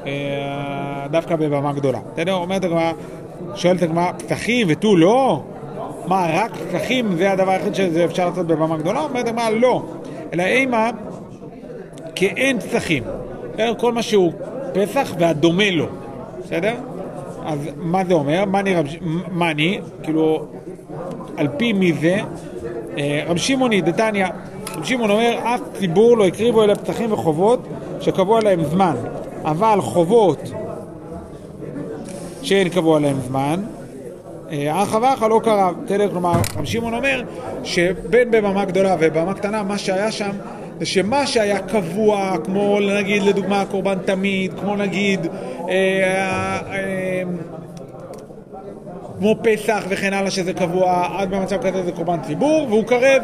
אה, דווקא בבמה גדולה. בסדר? אומרת הגמרא, שואלת הגמרא, פתחים ותו לא? מה, רק פתחים זה הדבר היחיד שאפשר לעשות בבמה גדולה? אומרת הגמרא, לא. אלא אימה, כאין פסחים. בסדר? כל מה שהוא פסח והדומה לו. בסדר? אז מה זה אומר? מה אני, מה אני? כאילו, על פי מי זה? אה, רב שמעוני, דתניא, רב שמעון אומר, אף ציבור לא הקריבו אלא פתחים וחובות שקבוע להם זמן, אבל חובות שאין קבוע להם זמן, אה, אח ואחה לא קרב? כלומר, רב שמעון אומר שבין בבמה גדולה ובבמה קטנה, מה שהיה שם זה שמה שהיה קבוע, כמו נגיד לדוגמה קורבן תמיד, כמו נגיד אה, אה, כמו פסח וכן הלאה שזה קבוע, עד במצב כזה זה קורבן ציבור, והוא קרב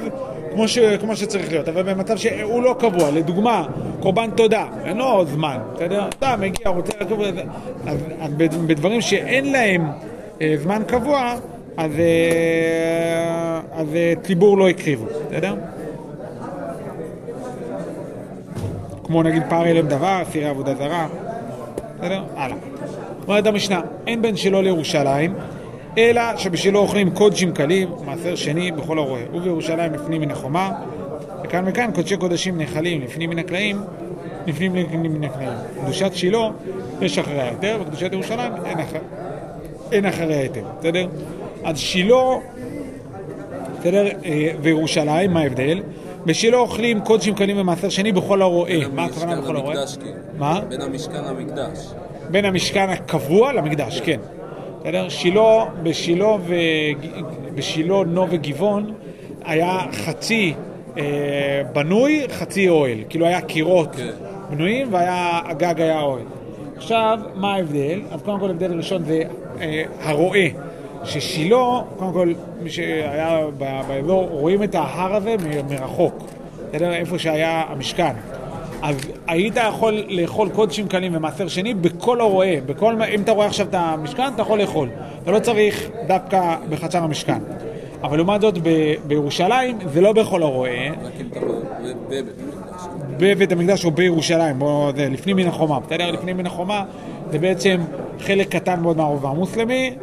כמו, ש, כמו שצריך להיות, אבל במצב שהוא לא קבוע, לדוגמה, קורבן תודה, אין לו זמן, בסדר? אתה מגיע, רוצה לקרוא, אז, אז בד- בדברים שאין להם אה, זמן קבוע, אז, אה, אז אה, ציבור לא הקריבו, בסדר? כמו נגיד פערי לב דבר, סירי עבודה זרה, בסדר? הלאה. אומרת המשנה, אין בין שלו לירושלים, אלא שבשלו אוכלים קודשים קלים, מעשר שני בכל הרואה. ובירושלים לפנים מן החומה, וכאן וכאן קודשי קודשים נחלים לפנים מן הקלעים, לפנים מן הקלעים. קדושת שילה יש אחריה היתר, וקדושת ירושלים אין, אחר, אין אחריה היתר, בסדר? אז שילה, בסדר, אה, וירושלים, מה ההבדל? בשילה אוכלים קודשים קלים ומעשר שני בכל הרואה. מה הכוונה בכל הרואה? כאילו. מה? בין המשכן למקדש. בין המשכן הקבוע למקדש, כן. בסדר? שילה, בשילה, ו... בשילה, נו וגבעון היה חצי אה, בנוי, חצי אוהל. כאילו היה קירות כן. בנויים והגג היה אוהל. עכשיו, מה ההבדל? אז קודם כל ההבדל הראשון זה אה, הרועה. ששילה, קודם כל, מי שהיה באזור, רואים את ההר הזה מרחוק. בסדר? איפה שהיה המשכן. אז היית יכול לאכול קודשים קלים ומעשר שני בכל הרועה. בכל, אם אתה רואה עכשיו את המשכן, אתה יכול לאכול. אתה לא צריך דווקא בחצר המשכן. אבל לעומת זאת, ב- בירושלים זה לא בכל ב- בבית המקדש. או בירושלים, בוא, זה לפנים מן החומה, בסדר? לפנים מן החומה זה בעצם חלק קטן מאוד מהרובע המוסלמי,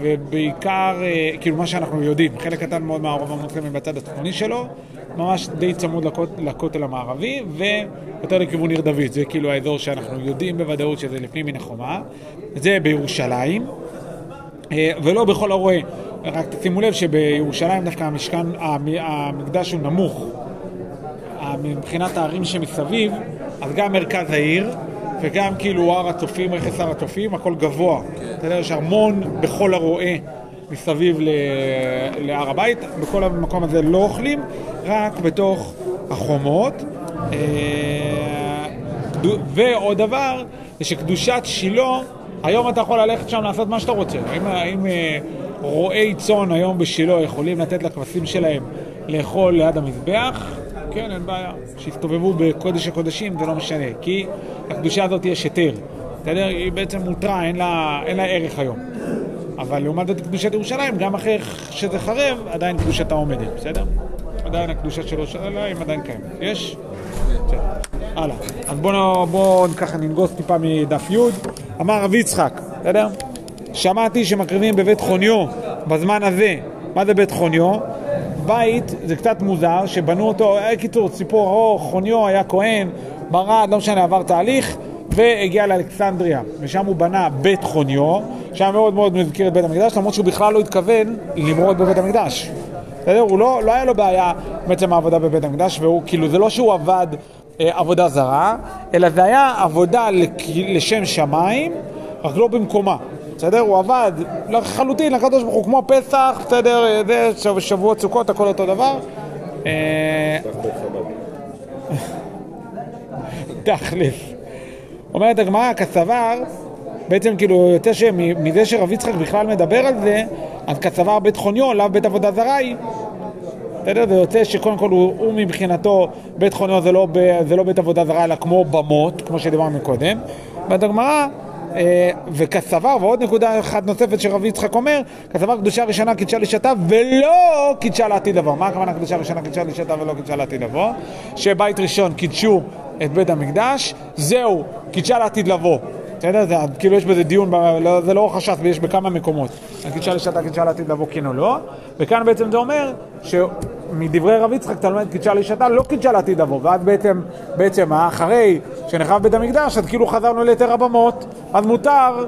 ובעיקר, אה, כאילו מה שאנחנו יודעים, חלק קטן מאוד מהרובע המוסלמי בצד הצפוני שלו, ממש די צמוד לכות, לכותל המערבי, ויותר לכיוון עיר דוד, זה כאילו האזור שאנחנו יודעים בוודאות שזה לפנים מן החומה, זה בירושלים. אה, ולא בכל הרואה. רק שימו לב שבירושלים דווקא המשכן, המ- המקדש הוא נמוך. אה, מבחינת הערים שמסביב, אז גם מרכז העיר וגם כאילו הר הצופים, רכס הר הצופים, הכל גבוה. אתה יודע, יש ארמון בכל הרועה מסביב להר הבית, בכל המקום הזה לא אוכלים, רק בתוך החומות. אה, ועוד דבר, זה שקדושת שילה, היום אתה יכול ללכת שם לעשות מה שאתה רוצה. אם, אם אה, רועי צאן היום בשילה יכולים לתת לכבשים שלהם לאכול ליד המזבח, כן, אין בעיה. שיסתובבו בקודש הקודשים, זה לא משנה. כי לקדושה הזאת יש היתר. בסדר? היא בעצם מותרה, אין לה, אין לה ערך היום. אבל לעומת זאת קדושת ירושלים, גם אחרי שזה חרב, עדיין קדושתה עומדת, בסדר? עדיין הקדושה של ירושלים עדיין קיימת. יש? הלאה. אז בואו בוא, ככה ננגוס טיפה מדף י'. אמר רב יצחק, בסדר? שמעתי שמקריבים בבית חוניו בזמן הזה. מה זה בית חוניו? בית, זה קצת מוזר, שבנו אותו, היה קיצור, סיפור ארוך, חוניו היה כהן, ברד, לא משנה, עבר תהליך, והגיע לאלכסנדריה, ושם הוא בנה בית חוניו, שהיה מאוד מאוד מזכיר את בית המקדש, למרות שהוא בכלל לא התכוון למרוד בבית המקדש. בסדר? הוא לא, לא היה לו בעיה בעצם העבודה בבית המקדש, והוא, כאילו, זה לא שהוא עבד אה, עבודה זרה, אלא זה היה עבודה לק, לשם שמיים, רק לא במקומה. בסדר? הוא עבד לחלוטין לקדוש ברוך הוא, כמו פסח, בסדר? זה שב- שבועות סוכות, הכל אותו דבר. אה, תכלס. אומרת הגמרא, כסבר, בעצם כאילו יוצא שמזה שרב יצחק בכלל מדבר על זה, אז כסבר בית חוניו, לאו בית עבודה זרה היא. בסדר? זה יוצא שקודם כל הוא, הוא מבחינתו, בית חוניו זה לא, זה לא בית עבודה זרה, אלא כמו במות, כמו שדיברנו קודם. אומרת הגמרא, וכסבר, ועוד נקודה אחת נוספת שרב יצחק אומר, כסבר קדושה ראשונה קידשה לשעתה ולא קידשה לעתיד לבוא. מה הכוונה קדושה ראשונה קידשה לשעתה ולא קידשה לעתיד לבוא? שבית ראשון קידשו את בית המקדש, זהו, קידשה לעתיד לבוא. בסדר? זה, כאילו יש בזה דיון, לא, זה לא הש"ס ויש בכמה מקומות. קידשה לשעתה, קידשה לעתיד לבוא, כן או לא. וכאן בעצם זה אומר שמדברי רב יצחק אתה לומד קידשה לשעתה, לא קידשה לעתיד לבוא. ואז בעצם, בעצם אחרי שנחרב בית המקדש, אז כאילו חזרנו ליתר הבמות, אז מותר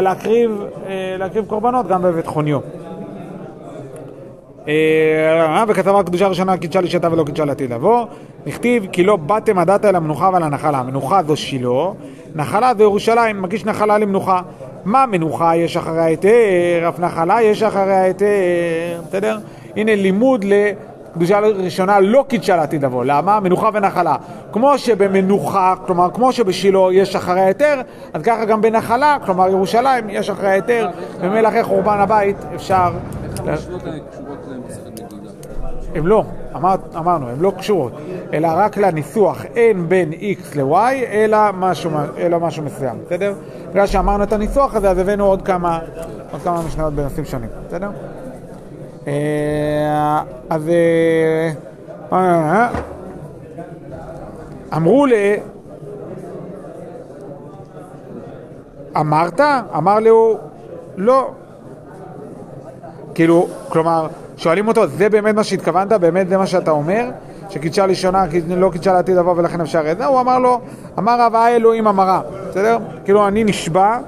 להקריב, אה, להקריב קורבנות גם בבית חוניו. אה, וכתבה קדושה ראשונה קידשה לשעתה ולא קידשה לעתיד לבוא. נכתיב כי לא באתם הדתה אל המנוחה ועל הנחלה. מנוחה זו שילה, נחלה זו ירושלים, מגיש נחלה למנוחה. מה מנוחה יש אחרי ההיתר, אף נחלה יש אחרי ההיתר, בסדר? הנה לימוד לקדושה ראשונה לא קידשה לעתיד לבוא. למה? מנוחה ונחלה. כמו שבמנוחה, כלומר כמו שבשילה יש אחרי ההיתר, אז ככה גם בנחלה, כלומר ירושלים, יש אחרי ההיתר, וממילא אחרי חורבן הבית אפשר... הם לא, אמר, אמרנו, הם לא קשורות, אלא רק לניסוח אין בין x ל-y, אלא משהו, אלא משהו מסוים, בסדר? בגלל שאמרנו את הניסוח הזה, אז הבאנו עוד כמה, עוד כמה משניות בנושאים שונים, בסדר? אה, אז אה, אה, אמרו ל... אמרת? אמר לו, לא. כאילו, כלומר, שואלים אותו, זה באמת מה שהתכוונת? באמת זה מה שאתה אומר? שקידשה ראשונה, כי לא קידשה לעתיד לבוא ולכן אפשר את זה? הוא אמר לו, אמר רב האלוהים אמרה, בסדר? כאילו, אני נשבע,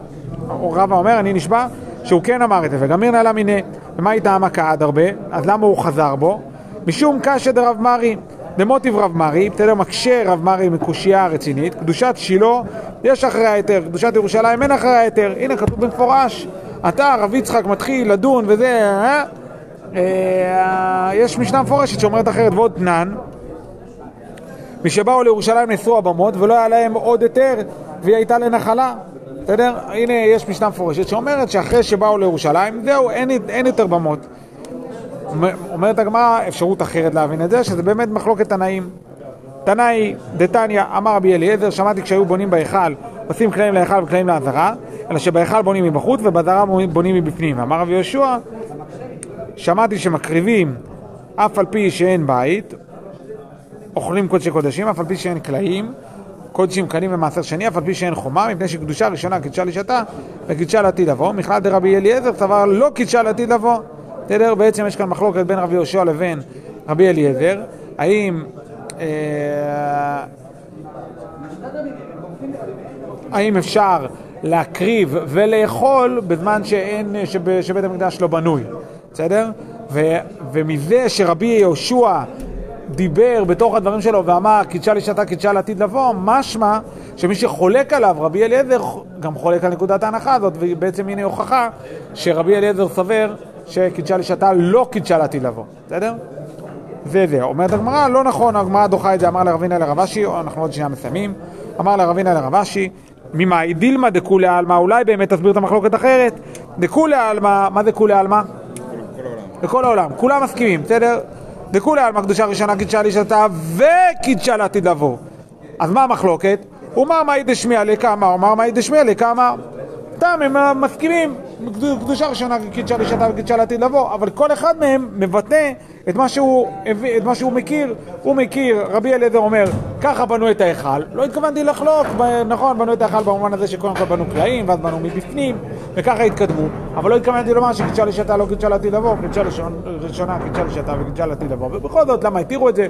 או רבא אומר, אני נשבע, שהוא כן אמר את זה, וגם מירנה לה מיניה. ומה איתה עמקה עד הרבה? אז למה הוא חזר בו? משום קשא דרב מרי. דמוטיב רב מרי, בסדר, מקשה רב מרי מקושייה רצינית, קדושת שילה יש אחרי ההיתר, קדושת ירושלים אין אחרי ההיתר, הנה כתוב במפורש, אתה רב יצחק מתחיל לדון וזה, אה? אה, יש משנה מפורשת שאומרת אחרת ועוד תנן, משבאו לירושלים נאסרו הבמות ולא היה להם עוד היתר והיא הייתה לנחלה, בסדר? הנה יש משנה מפורשת שאומרת שאחרי שבאו לירושלים, זהו, אין, אין יותר במות. אומרת הגמרא אפשרות אחרת להבין את זה, שזה באמת מחלוקת תנאים. תנאי דתניא, אמר רבי אליעזר, שמעתי כשהיו בונים בהיכל, עושים קלעים להיכל וקלעים לעזרה, אלא שבהיכל בונים מבחוץ ובעזרה בונים מבפנים. אמר רבי יהושע, שמעתי שמקריבים אף על פי שאין בית, אוכלים קודשי קודשים, אף על פי שאין קלעים, קודשים קלים ומעשר שני, אף על פי שאין חומה, מפני שקדושה ראשונה קידשה לשעתה וקידשה לעתיד לבוא. מכלל דרבי אליעזר סבר לא קידשה לעתיד לבוא. בסדר? בעצם יש כאן מחלוקת בין רבי יהושע לבין רבי אליעזר, האם... אה, האם אפשר להקריב ולאכול בזמן שאין, שב, שבית המקדש לא בנוי, בסדר? ו, ומזה שרבי יהושע דיבר בתוך הדברים שלו ואמר קידשה לשעתה קידשה לעתיד לבוא, משמע שמי שחולק עליו, רבי אליעזר, גם חולק על נקודת ההנחה הזאת, ובעצם הנה הוכחה שרבי אליעזר סבר שקידשה לשעתה לא קידשה לעתיד לבוא, בסדר? זה זה. אומרת הגמרא, לא נכון, הגמרא דוחה את זה, אמר לרבינה לרב אשי, אנחנו עוד שנייה מסיימים, אמר לרבינה לרב אשי, ממאי דילמה דכולי עלמא, אולי באמת תסביר את המחלוקת אחרת, דכולי עלמא, מה זה כולי עלמא? כל העולם. לכל העולם, כולם מסכימים, בסדר? דכולי עלמא קדושה ראשונה קידשה לשעתה וקידשה לעתיד לבוא. אז מה המחלוקת? הוא אמר מאי דשמיע לכמה, הוא אמר מאי דשמיע לכמה. סתם, הם מסכימים, קדושה ראשונה קידשה לשעתה וקידשה לעתיד לבוא, אבל כל אחד מהם מבטא את מה שהוא, את מה שהוא מכיר. הוא מכיר, רבי אליעזר אומר, ככה בנו את ההיכל. לא התכוונתי לחלוק, נכון, בנו את ההיכל במובן הזה שקודם כל בנו קלעים, ואז בנו מבפנים, וככה התקדמו. אבל לא התכוונתי לומר שקידשה לשעתה לא קידשה לעתיד לבוא, קידשה ראשונה קידשה לשעתה וקידשה לעתיד לבוא. ובכל זאת, למה התירו את זה?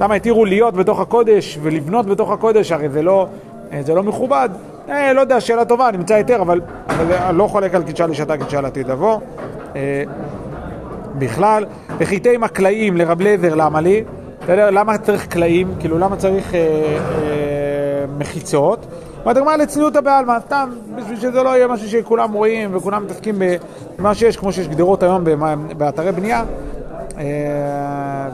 למה התירו להיות בתוך הקודש ולבנות בתוך הקודש? הרי זה לא, אה, זה לא מכובד. אה, לא יודע, שאלה טובה, נמצא היתר, אבל, אבל אני לא חולק על קידשה לשעתה, קידשה לעתיד לבוא. אה, בכלל, וחיטי מקלעים לרב לזר, למה לי? בסדר? למה צריך קלעים? כאילו, למה צריך אה, אה, מחיצות? אומרת הגמרא לצניעותא בעלמא, סתם, בשביל שזה לא יהיה משהו שכולם רואים וכולם מתעסקים במה שיש, כמו שיש גדרות היום באתרי בנייה. אה,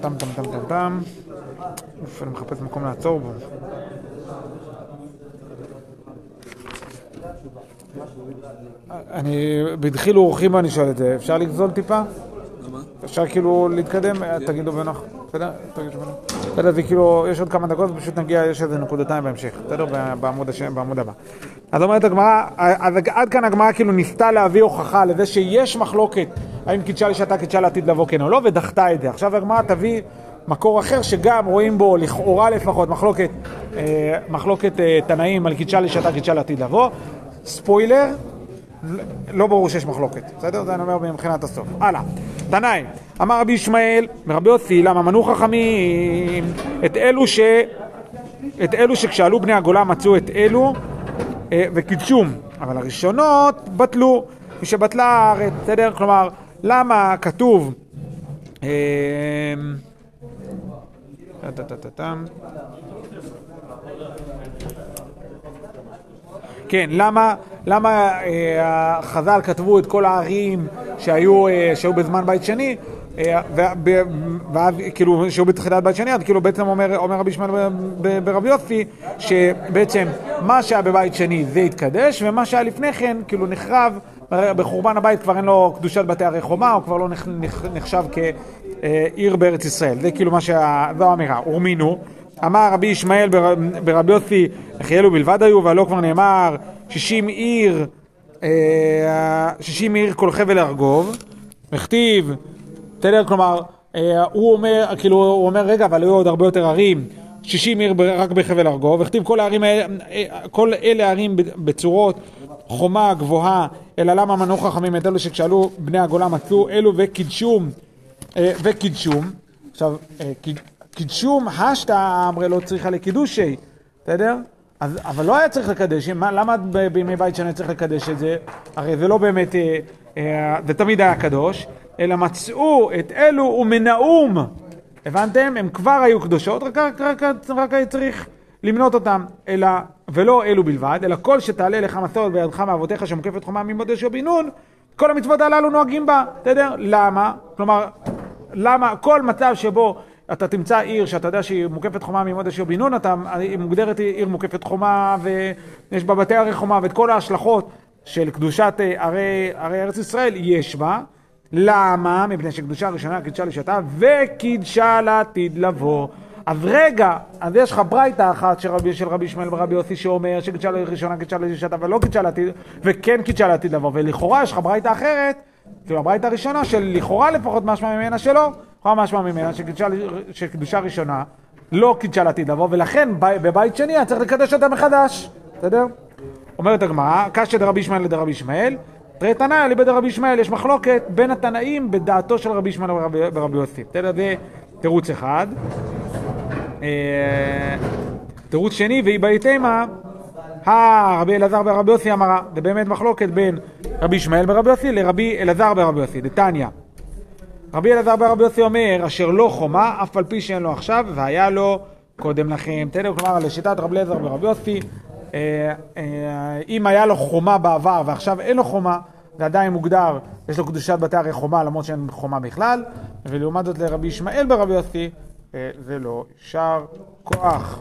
טם טם טם טם טם. אוף, אני מחפש מקום לעצור בו. אני, בדחילו ורחימו אני שואל את זה, אפשר לגזול טיפה? אפשר כאילו להתקדם? תגידו בנוח, בסדר? תגידו בנוח. בסדר, זה כאילו, יש עוד כמה דקות, פשוט נגיע, יש איזה נקודתיים בהמשך, בסדר? בעמוד, הש... בעמוד הבא. אז אומרת הגמרא, אז עד כאן הגמרא כאילו ניסתה להביא הוכחה לזה שיש מחלוקת האם קידשה לשעתה קידשה לעתיד לבוא כן או לא, ודחתה את זה. עכשיו הגמרא תביא מקור אחר שגם רואים בו, לכאורה לפחות, מחלוקת, אה, מחלוקת אה, תנאים על קידשה לשעתה קידשה לעתיד לבוא. ספוילר, לא ברור שיש מחלוקת, בסדר? זה אני אומר מבחינת הסוף. הלאה. תנאי, אמר רבי ישמעאל ורבי יוסי, למה מנו חכמים את אלו ש... את אלו שכשעלו בני הגולה מצאו את אלו אה, וקידשום, אבל הראשונות בטלו, משבטלה הארץ, בסדר? כלומר, למה כתוב... אה. כן, למה, למה אה, חז"ל כתבו את כל הערים שהיו, אה, שהיו בזמן בית שני, אה, ואז כאילו שהיו בתחילת בית שני, אז כאילו בעצם אומר, אומר רבי ישמעאל ברבי יוסי, שבעצם מה שהיה בבית שני זה התקדש, ומה שהיה לפני כן כאילו נחרב, בחורבן הבית כבר אין לו קדושת בתי הרי חומה, הוא כבר לא נחשב כעיר בארץ ישראל. זה כאילו מה שה... זו האמירה. ורמינו. אמר רבי ישמעאל ברבי יוסי, יחיאלו בלבד היו, והלא כבר נאמר שישים עיר, אה, שישים עיר כל חבל ארגוב, הכתיב, בסדר? כלומר, אה, הוא אומר, כאילו, הוא אומר, רגע, אבל היו עוד הרבה יותר ערים, שישים עיר רק בחבל ארגוב, הכתיב כל הערים האלה, אה, כל אלה ערים בצורות חומה גבוהה, אלא למה מנעו חכמים את אלו שכשאלו בני הגולה מצאו אלו וקידשום, וקידשום, עכשיו, קידשום השתא אמרי לא צריכה לקידושי, בסדר? אבל לא היה צריך לקדש, מה, למה בימי בית שני צריך לקדש את זה? הרי זה לא באמת, אה, אה, זה תמיד היה קדוש, אלא מצאו את אלו ומנאום, הבנתם? הם כבר היו קדושות, רק, רק, רק, רק היה צריך למנות אותם, אלא, ולא אלו בלבד, אלא כל שתעלה לך מסורת בידך מאבותיך שמוקפת חומה ממודש או בן נון, כל המצוות הללו נוהגים בה, בסדר? למה? כלומר, למה כל מצב שבו אתה תמצא עיר שאתה יודע שהיא מוקפת חומה ממוד אשר בן נון, היא מוגדרת עיר מוקפת חומה ויש בה בתי ערי חומה ואת כל ההשלכות של קדושת אה, ערי, ערי ארץ ישראל יש בה. למה? מפני שקדושה ראשונה קידשה לשעתה וקידשה לעתיד לבוא. אז רגע, אז יש לך ברייתא אחת של רבי, ישמעאל ורבי יוסי שאומר שקידשה לראשונה קידשה לשעתה ולא קידשה לעתיד, וכן קידשה לעתיד לבוא, ולכאורה יש לך ברייתא אחרת, כאילו הברייתא הראשונה של לכאורה לפחות משמע ממנה שלא, לכאורה משמע ממנה שקדושה, שקדושה ראשונה לא קידשה לעתיד לבוא, ולכן בבית שני היה צריך לקדש אותה מחדש, בסדר? אומרת הגמרא, קשיא דרבי ישמעאל לדרבי ישמעאל, תראה תנאי ליבד רבי ישמעאל, יש מחלוקת בין התנאים בדעתו של רבי ישמעאל ורבי יוסי. זה תירוץ אחד. אה, תירוץ שני, והיא בהתאמה, רבי אלעזר ברבי יוסי אמרה, זה באמת מחלוקת בין רבי ישמעאל ברבי יוסי לרבי אלעזר ברבי יוסי, דתניא. רבי אלעזר ברבי יוסי אומר, אשר לא חומה, אף על פי שאין לו עכשיו, והיה לו קודם לכן. בסדר? כלומר, לשיטת רבי אלעזר ברבי יוסי, אה, אה, אם היה לו חומה בעבר ועכשיו אין לו חומה, זה עדיין מוגדר, יש לו קדושת בתי הרי חומה למרות שאין חומה בכלל, ולעומת זאת לרבי ישמעאל ברבי יוסי, אה, זה לא יישר כוח.